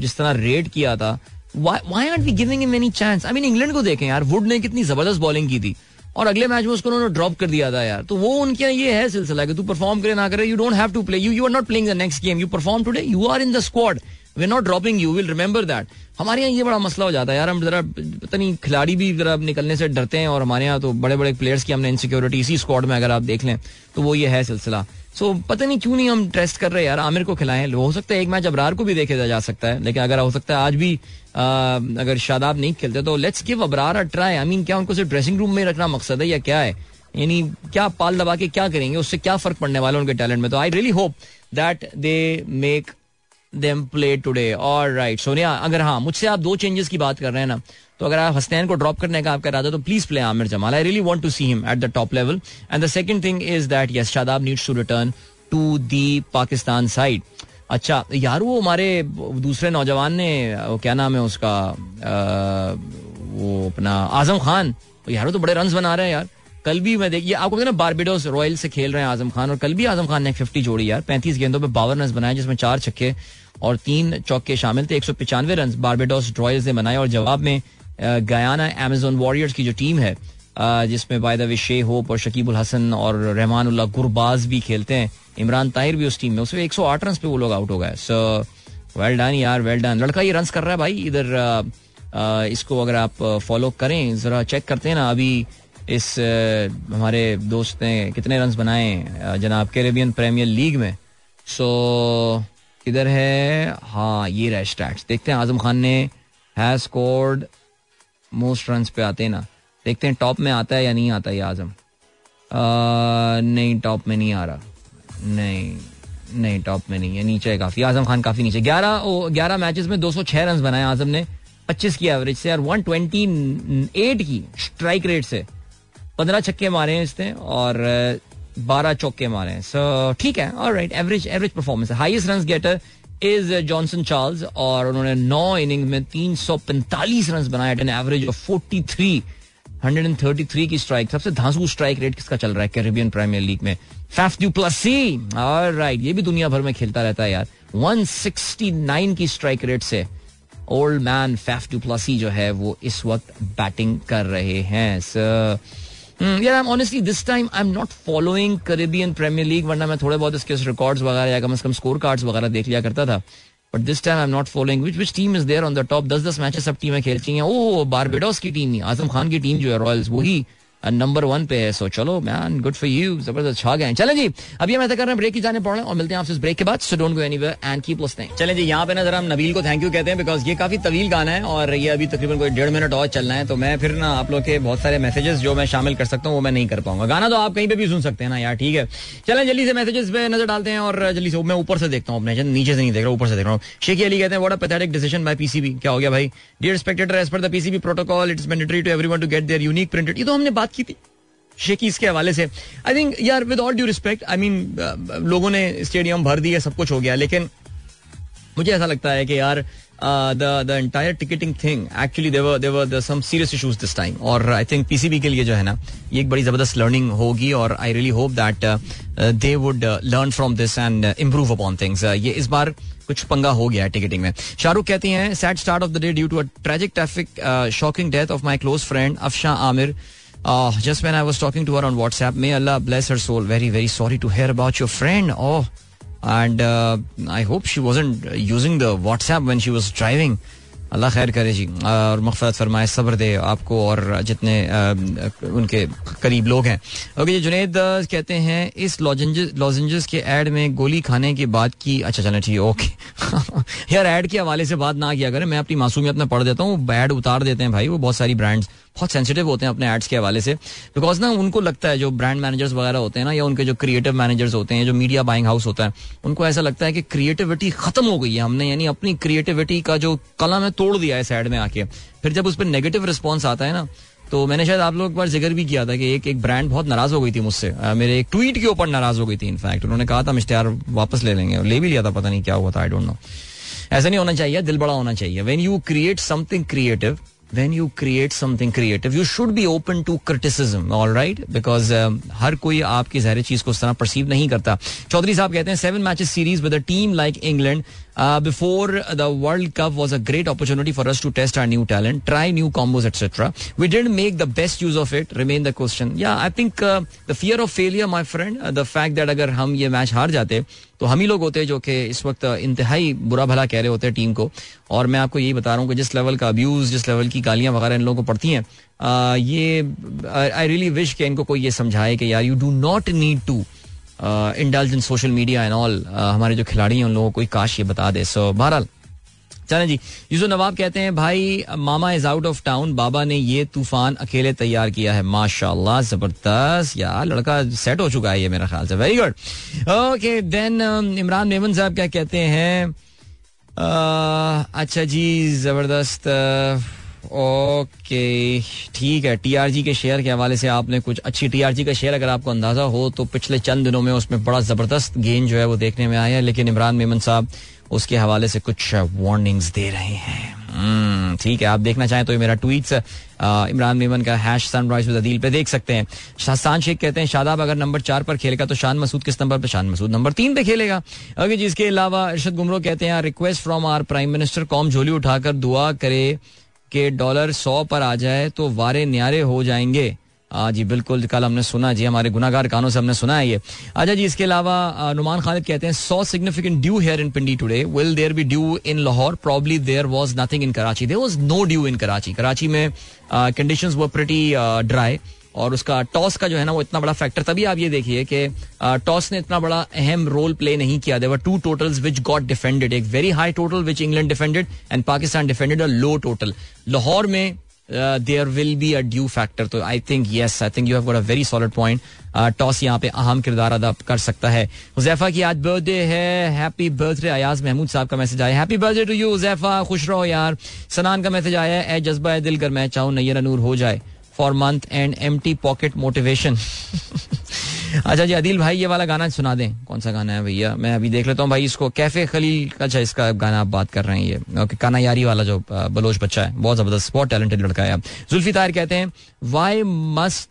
जिस तरह रेड किया था why are we giving him any chance I mean England को देखें यार वुड ने कितनी ज़बरदस्त बॉलिंग की थी। और अगले मैच में उसको उन्होंने ड्रॉप कर दिया था यार। तो वो उनके यहाँ ये है सिलसिला कि तू परफॉर्म करे, ना करे you don't have to play you you are not playing the next game you perform today you are in the squad we not dropping you will remember that हमारे यहाँ ये बड़ा मसला हो जाता है यार। हम जरा पता नहीं खिलाड़ी भी जरा निकलने से डरते हैं और हमारे यहाँ तो बड़े बड़े प्लेयर्स की हमने इनसिक्योरिटी इसी स्क्वाड में अगर आप देख लें तो वो ये है सिलसिला। सो so, पता नहीं क्यों नहीं हम टेस्ट कर रहे यार। आमिर को खिलाएँ। हो सकता है एक मैच अबरार को भी देखे जा सकता है। लेकिन अगर हो सकता है आज भी आ, अगर शादाब नहीं खेलते तो let's give Abrar a try I mean क्या उनको सिर्फ़ ड्रेसिंग रूम में रखना मकसद है या क्या है? यानी क्या पाल दबा के क्या करेंगे? उससे क्या फ़र्क पड़ने वाला है उनके टैलेंट में? तो I really hope that they make them play today और राइट सोनिया अगर हाँ मुझसे आप दो चेंजेस की बात कर रहे हैं ना तो अगर आप हसनैन को ड्रॉप करने का आपका इरादा तो please play Aamir Jamal I really want to see him at the top level and the second thing is that yes Shadab needs to return to the Pakistan side अच्छा यार वो हमारे दूसरे नौजवान ने क्या नाम है उसका आ, वो अपना आज़म खान यार वो तो बड़े रन बना रहे हैं यार। कल भी मैं देखिए आपको ना बारबेडोस रॉयल से खेल रहे हैं आज़म खान, और कल भी आज़म खान ने फिफ्टी जोड़ी यार। पैंतीस गेंदों पे बावन रन बनाए, जिसमें चार छक्के और तीन चौके शामिल थे। एक सौ पिचानवे रन बारबेडोस रॉयल ने बनाए, और जवाब में गयाना एमेजोन वॉरियर्स की जो टीम है जिसमें बाय द वे शे होप और शकीबुल हसन और रहमान गुरबाज भी खेलते हैं। इमरान ताहिर भी उस टीम में, उसमें 108 रन पे वो लोग आउट हो गए। सो वेल डन यार वेल डन लड़का ये रन कर रहा है भाई, इधर इसको अगर आप फॉलो करें, जरा चेक करते हैं ना, अभी इस हमारे दोस्त ने कितने रन बनाए जनाब कैरेबियन प्रीमियर लीग में। सो इधर है हाँ ये रहा स्टैट्स देखते हैं आज़म खान ने हैज़ स्कोर्ड मोस्ट रन पे आते हैं ना। देखते हैं टॉप में आता है या नहीं आता ये आज़म। नहीं टॉप में नहीं आ रहा। नहीं नहीं टॉप में नहीं है, नीचे है काफ़ी। आज़म खान काफ़ी नीचे। ग्यारह ग्यारह मैचेस में 206 रन बनाए आज़म ने। 25 की एवरेज से और 128 की स्ट्राइक रेट से। पंद्रह छक्के मारे हैं इसने और बारह चौके मारे हैं। सो ठीक है और राइट एवरेज एवरेज परफॉर्मेंस है। Run getter is Johnson Charles और उन्होंने नौ इनिंग में तीन सौ पैंतालीस रन बनाए at an average of forty three hundred and thirty three की स्ट्राइक सबसे धांसू स्ट्राइक रेट किसका चल रहा है कैरेबियन प्रीमियर लीग में? Faf du Plessis right ये भी दुनिया भर में खेलता रहता है यार। 169 की स्ट्राइक रेट से old man Faf du Plessis जो है वो इस वक्त बैटिंग कर रहे हैं। सर यार I am honestly this time I am not following Caribbean Premier League वरना मैं थोड़े बहुत इसके रिकॉर्ड्स वगैरह, या कम से कम स्कोर कार्ड्स वगैरह देख लिया करता था. But this time I am not following which which team is there on the top दस दस मैचेस सब टीमें खेलती हैं. ओ बारबेडोस की टीम आज़म खान की टीम जो है रॉयल्स वही नंबर वन पे है सो चलो मैन गुड फॉर यू ज़बरदस्त, छा गए चलें जी, अभी हम ऐसा कर रहे हैं ब्रेक की जाने पड़ और मिलते हैं आपसे इस ब्रेक के बाद so don't go anywhere and keep listening चलें जी, यहाँ पे ना जरा हम नबील को थैंक यू कहते हैं बिकॉज़ ये काफ़ी तवील गाना है, और ये अभी तकरीबन कोई डेढ़ मिनट और चलना है तो मैं फिर ना आप लोग के बहुत सारे मैसेजेस जो मैं शामिल कर सकता हूँ, वो मैं नहीं कर पाऊँगा। गाना तो आप कहीं पे भी सुन सकते हैं ना, यार, ठीक है। चलें, जल्दी से मैसेजेस पे नज़र डालते हैं, और जल्दी से, मैं ऊपर से देखता हूँ अपने नीचे से नहीं देख रहा, ऊपर से देख रहा हूँ। शेखी अली कहते हैं what a pathetic decision by PCB क्या हो गया भाई? Dear respected as per the PCB protocol it's mandatory to everyone to get their unique printed ये तो हमने बात की थी शेकीज के हवाले से। आई थिंक यार with all due respect I mean लोगों ने स्टेडियम भर दिया सब कुछ हो गया, लेकिन मुझे ऐसा लगता है कि यार the entire ticketing thing actually there were there were some serious issues this time और आई थिंक पीसीबी के लिए जो है ना, ये एक बड़ी ज़बरदस्त लर्निंग होगी, और I really hope that they would learn from this and improve upon things ये इस बार कुछ पंगा हो गया है टिकटिंग में। शाहरुख कहती हैं sad start of the day due to a tragic traffic shocking death of my close friend Afsha Aamir Uh, when I was talking to her on WhatsApp, may Allah bless her soul. Very, very sorry to hear about your friend. Oh, and uh, I hope she wasn't using the WhatsApp when she was driving. अल्लाह खैर करे जी और मफफरत फरमाए सब्र दे आपको और जितने उनके करीब लोग हैं ओके जी जुनेद कहते हैं इस लॉजेंजेस के ऐड में गोली खाने की बात की अच्छा चले ठीक है ओके यार ऐड के हवाले से बात ना किया करें मैं अपनी मासूमियत में पढ़ देता हूँ ऐड उतार देते हैं भाई वो बहुत सारी ब्रांड्स बहुत सेंसिटिव होते हैं अपने एड्स के हवाले से। बिकॉज़ ना उनको लगता है जो ब्रांड मैनेजर्स वगैरह होते हैं ना, या उनके जो क्रिएटिव मैनेजर्स होते हैं, जो मीडिया बाइंग हाउस होता है, उनको ऐसा लगता है कि क्रिएटिविटी खत्म हो गई है हमने। यानी अपनी क्रिएटिविटी का जो कलम है तोड़ दिया है साइड में आके। फिर जब उस पर नेगेटिव रिस्पॉन्स आता है ना तो मैंने शायद आप लोग एक बार ज़िक्र भी किया था कि एक एक ब्रांड बहुत नाराज़ हो गई थी मुझसे। मेरे एक ट्वीट के ऊपर नाराज़ हो गई थी इनफैक्ट उन्होंने कहा था, मिस्टर वापस ले लेंगे। ले भी लिया था, पता नहीं क्या हुआ था आई डोंट नो ऐसा नहीं होना चाहिए, दिल बड़ा होना चाहिए। When you create something creative when you create something creative you should be open to criticism all right because um, हर कोई आपकी जहर चीज को उस तरह परसीव नहीं करता चौधरी साहब कहते हैं seven matches series with a team like England before the world cup was a great opportunity for us to test our new talent try new combos etcetera we didn't make the best use of it remain the question या I think the fear of failure my friend the fact that अगर हम ये match हार जाते तो हम ही लोग होते हैं जो कि इस वक्त इंतहाई बुरा भला कह रहे होते हैं टीम को और मैं आपको यही बता रहा हूँ कि जिस लेवल का अब्यूज जिस लेवल की गालियाँ वगैरह इन लोगों को पड़ती हैं ये आई रियली विश कि इनको कोई ये समझाए कि यार you do not need to indulge in social media and all हमारे जो खिलाड़ी हैं, उन लोगों को काश ये बता दे। सो बहरहाल, चले जी। यूसु नवाब कहते हैं, भाई, mama is out of town बाबा ने ये तूफ़ान अकेले तैयार किया है। माशाल्लाह, ज़बरदस्त, यार, लड़का सेट हो चुका है ये मेरा ख्याल से। Very good okay then Imran Memon साहब क्या कहते हैं अच्छा जी, ज़बरदस्त ओके ठीक है टीआरजी के शेयर के हवाले से आपने कुछ अच्छी टीआरजी का शेयर अगर आपको अंदाज़ा हो तो पिछले चंद दिनों में उसमें बड़ा ज़बरदस्त गेन जो है वो देखने में आया है लेकिन इमरान मेमन साहब उसके हवाले से कुछ वार्निंग्स दे रहे हैं। हम्म, ठीक है आप देखना चाहें तो ये मेरा ट्वीट इमरान मेमन का हैश सनराइज अदील पे देख सकते हैं। शाहसान शेख कहते हैं शादाब अगर नंबर चार पर खेलेगा तो शान मसूद किस नंबर पर शान मसूद नंबर तीन पे खेलेगा। अगर जिसके अलावा इरशद गुमरो कहते हैं request from our prime minister com झोली उठाकर दुआ करे कि डॉलर सौ पर आ जाए तो वारे न्यारे हो जाएँगे। हाँ जी, बिल्कुल, कल हमने सुना, जी, हमारे गुनागार कानों से हमने सुना है ये। अच्छा जी, इसके अलावा नुमान खालिद कहते हैं, so significant dew here in Pindi today will there be dew in Lahore probably there was nothing in Karachi there was no dew in Karachi Karachi में कंडीशंस वर प्रिटी ड्राई और उसका टॉस का जो है ना वो इतना बड़ा फैक्टर तभी आप ये देखिए कि टॉस ने इतना बड़ा अहम रोल प्ले नहीं किया। There were two totals which got defended एक very high total which England defended and Pakistan defended a low total Lahore में there will be a dew factor तो I think yes I think you have got a very solid point toss यहाँ पे अहम किरदार अदा कर सकता है। हुजैफा की आज बर्थडे है। हैप्पी बर्थडे अयाज महमूद साहब का मैसेज आया happy birthday to you Huzaifa. खुश रहो यार। सनान का मैसेज आया है। ए जज्बा दिल कर, मैं चाहूँ नैयर नूर हो जाए। For month end empty pocket motivation अच्छा जी, अदिल भाई, ये वाला गाना सुना दें। कौन सा गाना है भैया? मैं अभी देख लेता हूँ भाई, इसको कैफ़े खलील का अच्छा इसका गाना आप बात कर रहे हैं ये। ओके काना यारी वाला जो बलोच बच्चा है, बहुत ज़बरदस्त, बहुत टैलेंटेड लड़का है। जुल्फी तार कहते हैं why must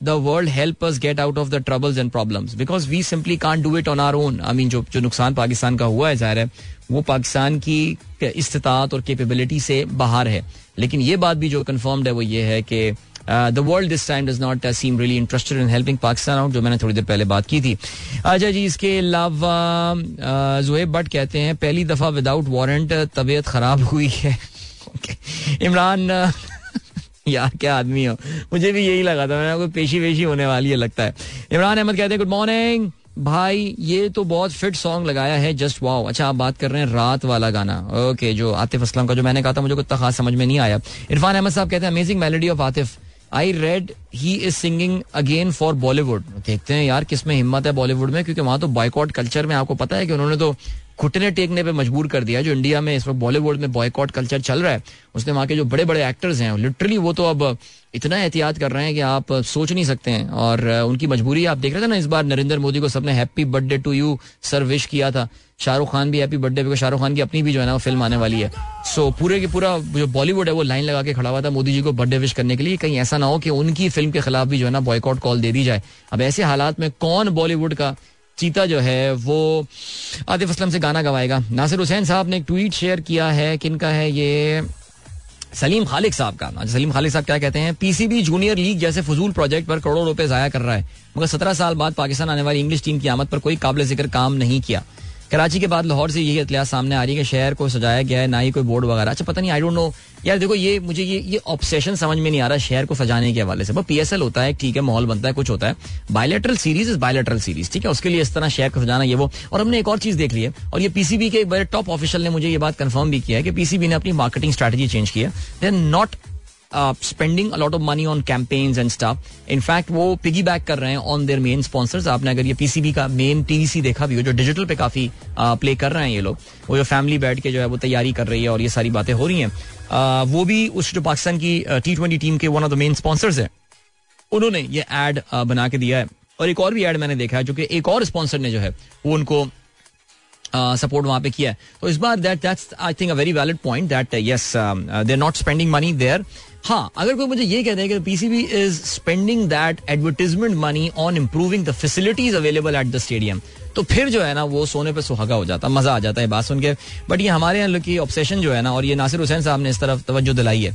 the world help us get out of the troubles and problems because we simply can't do it on our own I mean जो जो नुकसान पाकिस्तान का हुआ है, ज़ाहिर है, वो पाकिस्तान की इस्तात और केपेबिलिटी से बाहर है। लेकिन ये बात भी जो कन्फर्म्ड है, वो ये है कि the world this time does not seem really interested in helping Pakistan out जो मैंने थोड़ी देर पहले बात की थी। अच्छा जी, इसके अलावा जुहेब भट्ट कहते हैं, पहली दफ़ा विदाउट वारंट तबीयत खराब हुई है। इमरान यार, क्या आदमी हो? मुझे भी यही लगा था, मैंने कोई पेशी वेशी होने वाली है, लगता है। इमरान अहमद कहते हैं गुड मॉर्निंग भाई, ये तो बहुत फिट सॉन्ग लगाया है जस्ट वाओ अच्छा आप बात कर रहे हैं, रात वाला गाना। ओके जो आतिफ असलम का, जो मैंने कहा था, मुझे कुछ खास समझ में नहीं आया। इरफान अहमद साहब कहते हैं amazing melody of Atif I read he is singing again for Bollywood देखते हैं यार किसमें हिम्मत है बॉलीवुड में, क्योंकि वहाँ तो बॉयकॉट कल्चर में आपको पता है कि उन्होंने तो घुटने टेकने पे मजबूर कर दिया जो इंडिया में इस वक्त बॉलीवुड में बॉयकॉट कल्चर चल रहा है, उसने वहाँ के जो बड़े बड़े एक्टर्स हैं लिटरली वो तो अब इतना एहतियात कर रहे हैं कि आप सोच नहीं सकते हैं, और उनकी मजबूरी आप देख रहे थे ना इस बार नरेंद्र मोदी को सबने happy birthday to you sir wish किया था। शाहरुख खान भी happy birthday because Shahrukh Khan की अपनी भी जो है ना वो फ़िल्म आने वाली है। सो पूरे की पूरा जो बॉलीवुड है वो लाइन लगा के खड़ा हुआ था मोदी जी को बर्थडे विश करने के लिए। कहीं ऐसा ना हो कि उनकी फ़िल्म के खिलाफ भी जो है ना बॉयकॉट कॉल दे दी जाए। अब ऐसे हालात में कौन बॉलीवुड का चीता जो है वो आतिफ असलम से गाना गवाएगा। नासिर हुसैन साहब ने एक ट्वीट शेयर किया है किनका है ये? सलीम खालिक साहब का। अच्छा, सलीम खालिक साहब क्या कहते हैं? पीसीबी जूनियर लीग जैसे फजूल प्रोजेक्ट पर करोड़ों रुपए जाया कर रहा है। मगर सत्रह साल बाद पाकिस्तान आने वाली इंग्लिश टीम की आमद पर कोई काबिल ज़िक्र काम नहीं किया। कराची के बाद लाहौर से यही इतला सामने आ रही है कि शहर को सजाया गया है, ना ही कोई बोर्ड वगैरह। अच्छा पता नहीं आई डोंट नो यार देखो, ये मुझे ये ये ऑब्सेशन समझ में नहीं आ रहा शहर को सजाने के हवाले से। वो पीएसएल होता है, ठीक है, माहौल बनता है, कुछ होता है। Bilateral series is bilateral series ठीक है? उसके लिए इस तरह शहर को सजाना, ये वो। और हमने एक और चीज़ देख ली है, और ये पीसीबी के बड़े टॉप ऑफिशियल ने मुझे ये बात कंफर्म भी किया है कि पीसीबी ने अपनी मार्केटिंग स्ट्रेटेजी चेंज किया they not spending a lot of money on campaigns and staff in fact वो पिगी बैक कर रहे हैं ऑन देयर मेन स्पॉन्सर्स आपने अगर ये पीसीबी का मेन टीवीसी देखा भी हो, जो डिजिटल पे काफ़ी प्ले कर रहे हैं ये लोग, वो जो फैमिली बैठ के जो है वो तैयारी कर रही है और ये सारी बातें हो रही हैं वो भी उस जो पाकिस्तान की टी ट्वेंटी टीम के one of the main sponsors है। उन्होंने ये एड बना के दिया है। और एक और भी एड मैंने देखा है, जो कि एक और स्पॉन्सर ने जो है, वो उनको सपोर्ट वहाँ पे किया है। तो इस बार that that's I think a very valid point that yes they are not spending money there हाँ अगर कोई मुझे ये कहते हैं कि PCB is spending that advertisement money on improving the facilities available at the stadium तो फिर जो है ना, वो सोने पे सुहागा हो जाता, मज़ा आ जाता है बात सुन के बट ये हमारे यहाँ की ऑब्सेशन जो है ना, और ये नासिर हुसैन साहब ने इस तरफ़ तवज्जो दिलाई है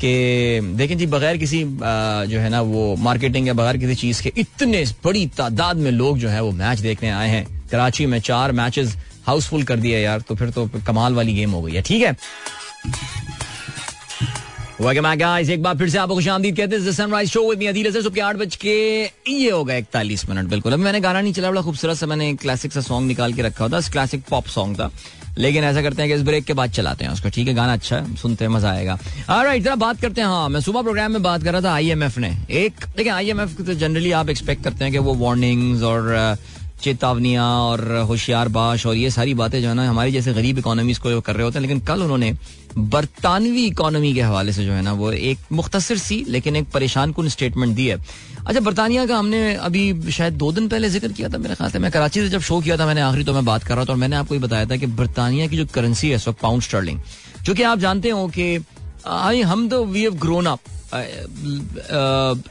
कि देखें जी, बगैर किसी जो है ना, वो मार्केटिंग या बगैर किसी चीज़ के इतने बड़ी तादाद में लोग जो है वो मैच देखने आए हैं। कराची में चार मैचेस हाउसफुल कर दिया यार तो फिर तो कमाल वाली गेम हो गई है, ठीक है? गाइस एक बार फिर से खुश आमदीद कहते हैं sunrise show with me Adeel Azhar सुबह आठ बज के, ये इकतालीस मिनट, बिल्कुल। अभी मैंने गाना नहीं चला, बड़ा खूबसूरत सा मैंने क्लासिक सा सॉन्ग निकाल के रखा था क्लासिक पॉप सॉन्ग था। लेकिन ऐसा करते हैं कि इस ब्रेक के बाद चलाते हैं उसको, ठीक है? गाना अच्छा है, सुनते हैं, मज़ा आएगा। राइट जरा बात करते हैं हाँ मैं सुबह प्रोग्राम में बात कर रहा था आईएमएफ ने। एक, देखिए आईएमएफ तो जनरली आप एक्सपेक्ट करते हैं कि वो वार्निंग्स और चेतावनियाँ और होशियार बाश और ये सारी बातें जो है ना, हमारी जैसे गरीब इकोनॉमीज को कर रहे होते हैं, लेकिन कल उन्होंने बरतानवी इकोनॉमी के हवाले से जो है ना, वो एक मुख्तसर सी, लेकिन एक परेशान कन स्टेटमेंट दी है। अच्छा बरतानिया का हमने अभी शायद दो दिन पहले ज़िक्र किया था, मेरे ख्याल से। मैं कराची से जब शो किया था, मैंने आखिरी तो मैं बात कर रहा था और मैंने आपको ये बताया था कि बरतानिया की जो करेंसी है इस वक्त पाउंड स्टर्लिंग जो कि आप जानते हो कि हम तो वी हैव ग्रोन अप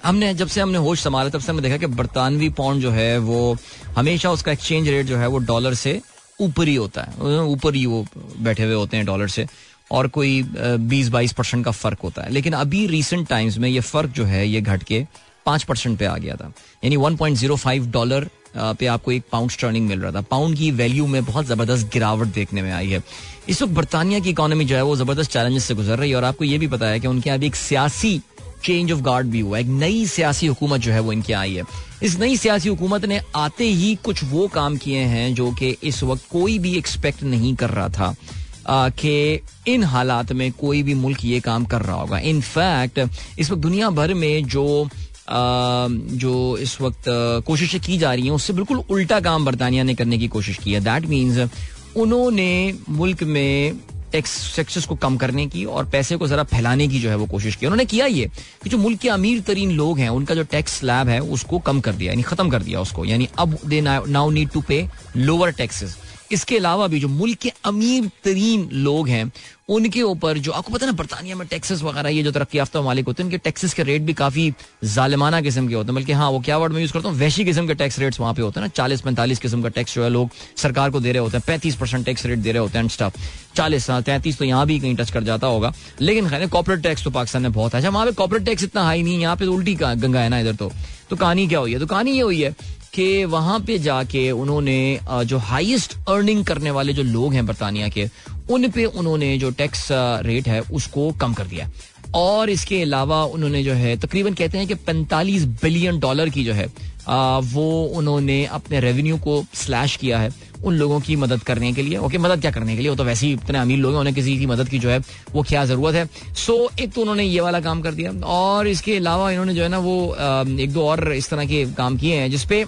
हमने, जब से हमने होश संभाला, तब से हमने देखा कि बरतानवी पाउंड जो है, वो हमेशा उसका एक्सचेंज रेट जो है, वो डॉलर से ऊपर ही होता है। ऊपर ही वो बैठे हुए होते हैं डॉलर से, और कोई बीस बाईस परसेंट का फ़र्क होता है। लेकिन अभी रिसेंट टाइम्स में ये फ़र्क जो है, ये घट के पाँच परसेंट पे आ गया था। यानी one point zero five dollar पे आपको एक पाउंड स्टर्निंग मिल रहा था। पाउंड की वैल्यू में बहुत ज़बरदस्त गिरावट देखने में आई है। इस वक्त बरतानिया की इकोनॉमी जो है वो ज़बरदस्त चैलेंजेस से गुजर रही है और आपको ये भी पता है कि उनके अभी एक सियासी चेंज ऑफ़ गार्ड भी हुआ एक नई सियासी हुकूमत जो है वो इनकी आई है। इस नई सियासी हुकूमत ने आते ही कुछ वो काम किए हैं जो कि इस वक्त कोई भी एक्सपेक्ट नहीं कर रहा था। कि इन हालात में कोई भी मुल्क ये काम कर रहा होगा। इनफैक्ट इस वक्त दुनिया भर में जो जो इस वक्त कोशिशें की जा रही हैं, उससे बिल्कुल उल्टा काम बरतानिया ने करने की कोशिश की है। दैट मीन्स उन्होंने मुल्क में टैक्स टैक्सेस को कम करने की और पैसे को जरा फैलाने की जो है वो कोशिश की। उन्होंने किया ये कि जो मुल्क के अमीर तरीन लोग हैं, उनका जो टैक्स स्लैब है, उसको कम कर दिया, यानी खत्म कर दिया उसको। यानी अब they now need to pay lower taxes इसके अलावा भी जो मुल्क के अमीर तरीन लोग हैं, उनके ऊपर जो, आपको पता है ना, बरतानिया में टैक्सेस वगैरह, ये जो तरक्की याफ्ता मालिक होते हैं, उनके टैक्सेस के रेट भी काफ़ी जालिमाना किस्म के होते हैं। बल्कि हाँ वो क्या वर्ड में यूज़ करता हूँ? वैसी किस्म के टैक्स रेट्स वहाँ पे होते हैं ना चालीस पैंतालीस किस्म का टैक्स जो है लोग सरकार को दे रहे होते हैं, पैंतीस परसेंट टैक्स रेट दे रहे होते हैं स्टाफ चालीस तैंतीस तो यहाँ भी कहीं टच कर जाता होगा। लेकिन खैर कॉपरेट टैक्स तो पाकिस्तान में बहुत है। अच्छा वहाँ पे कॉपरेट टैक्स इतना हाई नहीं है, यहाँ पे उल्टी गंगा है ना इधर तो। तो कहानी क्या हुई है? तो कहानी ये हुई है कि वहाँ पे जाके उन्होंने जो हाईएस्ट अर्निंग करने वाले जो लोग हैं बरतानिया के उन पे उन्होंने जो टैक्स रेट है उसको कम कर दिया और इसके अलावा उन्होंने जो है तकरीबन कहते हैं कि 45 बिलियन डॉलर की जो है आ, वो उन्होंने अपने रेवेन्यू को स्लैश किया है उन लोगों की मदद करने के लिए। ओके मदद क्या करने के लिए? वो तो वैसे ही इतने अमीर लोग हैं उन्हें किसी की मदद की जो है वो क्या ज़रूरत है? सो एक तो उन्होंने ये वाला काम कर दिया। और इसके अलावा इन्होंने जो है ना वो एक दो और इस तरह के काम किए हैं जिसपे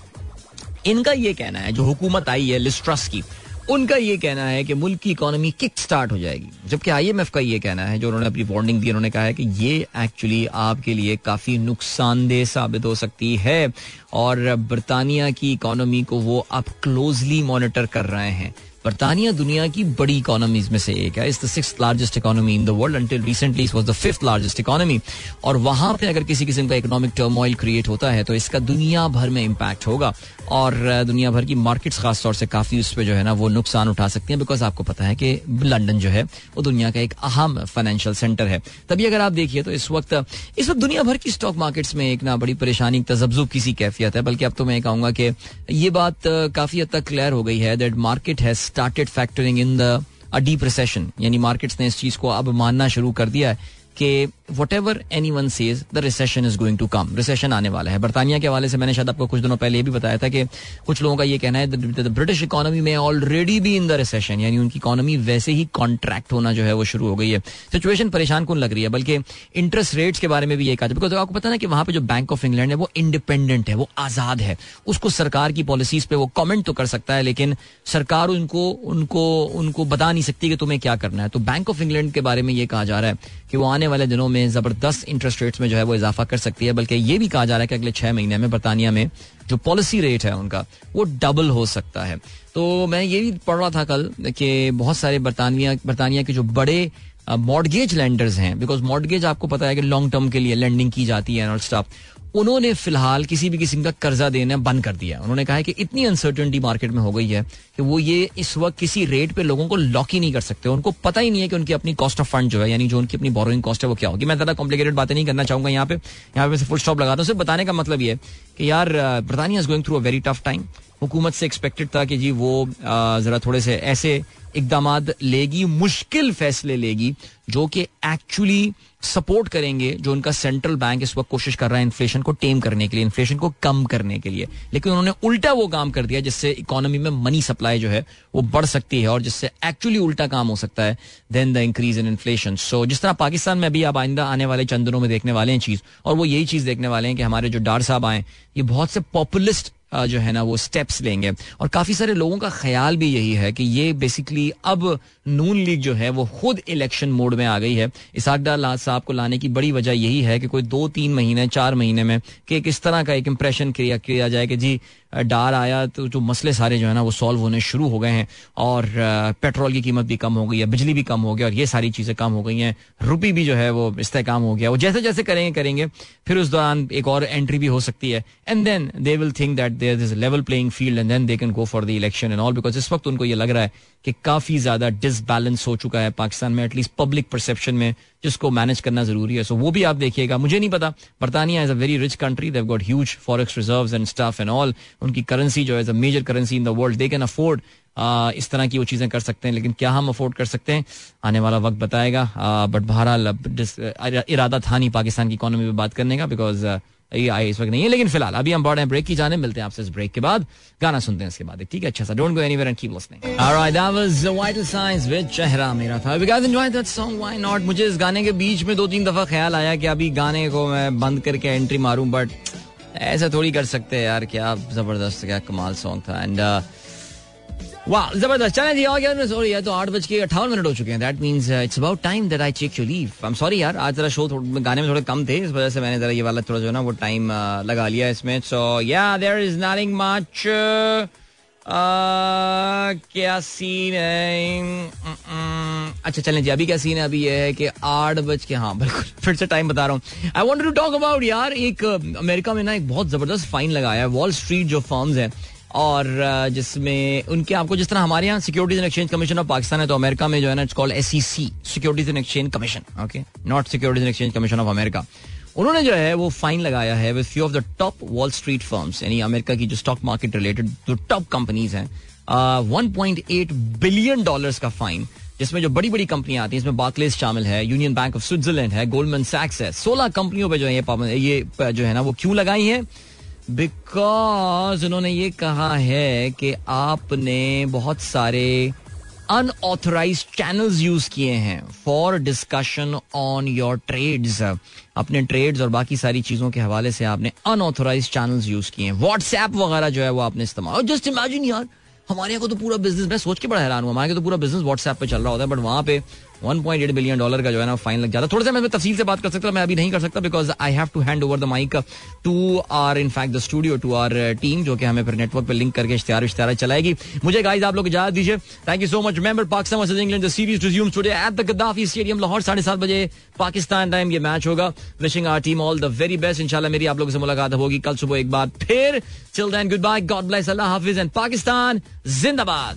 इनका ये कहना है, जो हुकूमत आई है लिस्ट्रस की, उनका ये कहना है कि मुल्क की इकोनॉमी किक स्टार्ट हो जाएगी। जबकि आईएमएफ का ये कहना है, जो उन्होंने अपनी वार्निंग दी, उन्होंने कहा है कि ये एक्चुअली आपके लिए काफ़ी नुकसानदेह साबित हो सकती है और बरतानिया की इकोनॉमी को वो अब क्लोजली मॉनिटर कर रहे हैं। बरतानिया दुनिया की बड़ी इकोनॉमीज में से एक है। Is the six largest economy in the world until recently was the fifth largest economy और वहाँ पे अगर किसी किस्म का इकोनॉमिक टर्मोइल क्रिएट होता है तो इसका दुनिया भर में इम्पैक्ट होगा। और दुनिया भर की मार्केट्स खासतौर से काफ़ी उस पर जो है ना वो नुकसान उठा सकती हैं, बिकॉज़ आपको पता है कि लंदन जो है, वो दुनिया का एक अहम फाइनेंशियल सेंटर है। तभी अगर आप देखिए तो इस वक्त इस वक्त दुनिया भर की स्टॉक मार्केट्स में एक ना बड़ी परेशानी तजब्जुब किसी कैफियत है, बल्कि अब तो मैं कहूँगा कि ये बात काफ़ी हद तक क्लियर हो गई है that market has started factoring in the a deep recession यानी मार्केट्स ने इस चीज़ को अब मानना शुरू कर दिया है। कि whatever anyone says the recession is going to come recession आने वाला है। बरतानिया के हवाले से मैंने शायद आपको कुछ दिनों पहले ये भी बताया था कि कुछ लोगों का ये कहना है ब्रिटिश इकोनॉमी में ऑलरेडी भी इन द रिसेशन यानी उनकी इकोनॉमी वैसे ही कॉन्ट्रैक्ट होना जो है वो शुरू हो गई है। सिचुएशन परेशान कौन लग रही है? बल्कि इंटरेस्ट रेट्स के बारे में भी ये कहा बिकॉज़ आपको पता ना कि वहाँ पे जो बैंक ऑफ़ इंग्लैंड है, वो इंडिपेंडेंट है, वो आज़ाद है। उसको सरकार की पॉलिसीज़ पे वो कमेंट तो कर सकता है, लेकिन सरकार उनको उनको उनको बता नहीं सकती कि तुम्हें क्या करना है। तो बैंक ऑफ़ इंग्लैंड के बारे में ये कहा जा रहा है कि वो आने वाले दिनों में ज़बरदस्त इंटरेस्ट रेट्स में जो है वो इजाफा कर सकती है, बल्कि ये भी कहा जा रहा है कि अगले छह महीने में बरतानिया में जो पॉलिसी रेट है उनका, वो डबल हो सकता है। तो मैं ये भी पढ़ रहा था कल कि बहुत सारे बरतानिया बरतानिया के जो बड़े मॉडगेज लैंडर्स हैं बिकॉज़ मॉडगेज आपको पता है कि लॉन्ग टर्म के लिए लैंडिंग की जाती है और स्टाफ उन्होंने फ़िलहाल किसी भी किस्म का कर्जा देना बंद कर दिया। उन्होंने कहा है कि इतनी अनसर्टनिटी मार्केट में हो गई है कि वो ये इस वक्त किसी रेट पे लोगों को लॉक ही नहीं कर सकते। उनको पता ही नहीं है कि उनकी अपनी कॉस्ट ऑफ़ फंड जो है, यानी जो उनकी अपनी बोरोइंग कॉस्ट है, वो क्या होगी। मैं ज़्यादा कॉम्प्लिकेटेड बातें नहीं करना चाहूँगा यहाँ पे। यहाँ पे फुल स्टॉप लगाता हूँ। सिर्फ़ बताने का मतलब ये कि यार Britannia is going through a very tough time हुकूमत से एक्सपेक्टेड था कि जी वो जरा थोड़े से ऐसे इकदाम लेगी, मुश्किल फैसले लेगी। जो कि एक्चुअली सपोर्ट करेंगे, जो उनका सेंट्रल बैंक इस वक्त कोशिश कर रहा है इन्फ्लेशन को टेम करने के लिए इन्फ्लेशन को कम करने के लिए। लेकिन उन्होंने उल्टा वो काम कर दिया जिससे इकोनॉमी में मनी सप्लाई जो है वो बढ़ सकती है और जिससे एक्चुअली उल्टा काम हो सकता है then the increase in inflation so जिस तरह पाकिस्तान में अभी आप आइंदा आने वाले चंद दिनों में देखने वाले हैं चीज़, और वो यही चीज़ देखने वाले हैं कि हमारे जो डार साहब आए, ये बहुत से पॉपुलिस्ट जो है ना, वो स्टेप्स लेंगे। और काफ़ी सारे लोगों का ख्याल भी यही है कि ये बेसिकली अब नून लीग जो है, वो खुद इलेक्शन मोड में आ गई है। लाद साहब को लाने की बड़ी वजह यही है कि कोई दो, तीन महीने, चार महीने में कि किस तरह का एक इम्प्रेशन किया किया जाए कि जी डार आया तो जो मसले सारे जो है ना, वो सॉल्व होने शुरू हो गए हैं और पेट्रोल की कीमत भी कम हो गई है, बिजली भी कम हो गई और ये सारी चीज़ें कम हो गई हैं। रुपी भी जो है वो इस्तेकाम हो गया। वो जैसे जैसे करेंगे करेंगे, फिर उस दौरान एक और एंट्री भी हो सकती है। And then they will think that there is level playing field and then they can go for the election and all because इस वक्त उनको ये लग रहा है कि काफ़ी ज़्यादा डिसबैलेंस हो चुका है पाकिस्तान में एटलीस्ट पब्लिक परसेप्शन में जिसको मैनेज करना ज़रूरी है। सो so, वो भी आप देखिएगा। मुझे नहीं पता बरतानिया is a very rich country they've got huge forex reserve and staff and all उनकी करेंसी जो है major currency in the world they can afford इस तरह की वो चीज़ें कर सकते हैं लेकिन क्या हम अफोर्ड कर सकते हैं? आने वाला वक्त बताएगा। बट बहरहाल इरादा था नहीं पाकिस्तान की इकोनॉमी में बात करने का बिकॉज़ ये इस वक्त नहीं है, लेकिन फ़िलहाल, अभी हम बढ़ ब्रेक की जाने, मिलते हैं आपसे इस ब्रेक के बाद। गाना सुनते हैं इसके बाद ठीक है? अच्छा सा don't go anywhere and keep listening alright that was vital science with चेहरा मेरा था। Guys enjoy that song why not मुझे इस गाने के बीच में दो तीन दफ़ा ख्याल आया कि अभी गाने को मैं बंद करके एंट्री मारूं बट ऐसा थोड़ी कर सकते हैं यार, क्या ज़बरदस्त, क्या कमाल सॉन्ग था। एंड वाह, ज़बरदस्त। जी और सॉरी यार तो आठ बज के अठावन मिनट हो चुके हैं। That means it's about time that I check you leave I am sorry यार, आज जरा शो गाने में थोड़े कम थे, इस वजह से मैंने जरा ये वाला थोड़ा जो ना, वो टाइम लगा लिया इसमें। So yeah is nothing much क्या सीन है? अच्छा चलें जी, अभी क्या सीन है? अभी ये है कि आठ बज के हाँ बिल्कुल, फिर से टाइम बता रहा हूँ। I want to talk about यार, एक, अमेरिका में ना एक बहुत ज़बरदस्त फाइन लगाया है वॉल स्ट्रीट जो फर्म्स है और जिसमें उनके आपको जिस तरह हमारे यहाँ securities and exchange commission of Pakistan है तो अमेरिका में जो है ना it's called S securities and exchange commission okay not securities and exchange commission of America उन्होंने जो है, वो फाइन लगाया है with few of the top Wall Street firms यानी अमेरिका की जो स्टॉक मार्केट रिलेटेड जो टॉप कंपनीज़ हैं one point eight billion dollars का फाइन जिसमें जो बड़ी बड़ी कंपनियाँ आती हैं, इसमें बार्कलेस शामिल है यूनियन बैंक ऑफ़ स्विट्जरलैंड है गोल्डमैन सैक्स है, सोलह कंपनियों पे जो है ये ये जो है ना, वो क्यों लगाई है? बिकॉज़ उन्होंने ये कहा है कि आपने बहुत सारे अनऑथराइज चैनल्स यूज़ किए हैं for discussion on your trades अपने ट्रेड्स और बाकी सारी चीज़ों के हवाले से आपने अनऑथराइज चैनल्स यूज़ किए हैं। व्हाट्सएप वगैरह जो है वो आपने इस्तेमाल और जस्ट इमेजिन यार, हमारे यहाँ को तो पूरा बिज़नेस मैं सोच के बड़ा हैरान हुआ हमारे तो पूरा बिज़नेस व्हाट्सएप पे चल रहा होता है बट वहाँ पे 1.8 बिलियन डॉलर का जो है ना फाइन लग जाता। थोड़ा सा मैं तफसील से बात कर सकता, मैं अभी नहीं कर सकता because I have to hand over the mic to our in fact the studio to our team जो कि हमें फिर नेटवर्क पे लिंक करके इश्तेहार इश्तेहार चलाएगी। मुझे गाइज़ आप लोग इजाज़त दीजिए। Thank you so much member Pakistan versus England the series resumes today at the Gaddafi stadium Lahore साढ़े सात बजे पाकिस्तान टाइम ये मैच होगा। Wishing our team all the very best इंशाल्लाह मेरी आप लोगों से मुलाकात होगी। कल सुबह एक बार फिर। Chill then good bye God bless अल्लाह हाफिज। एंड पाकिस्तान जिंदाबाद।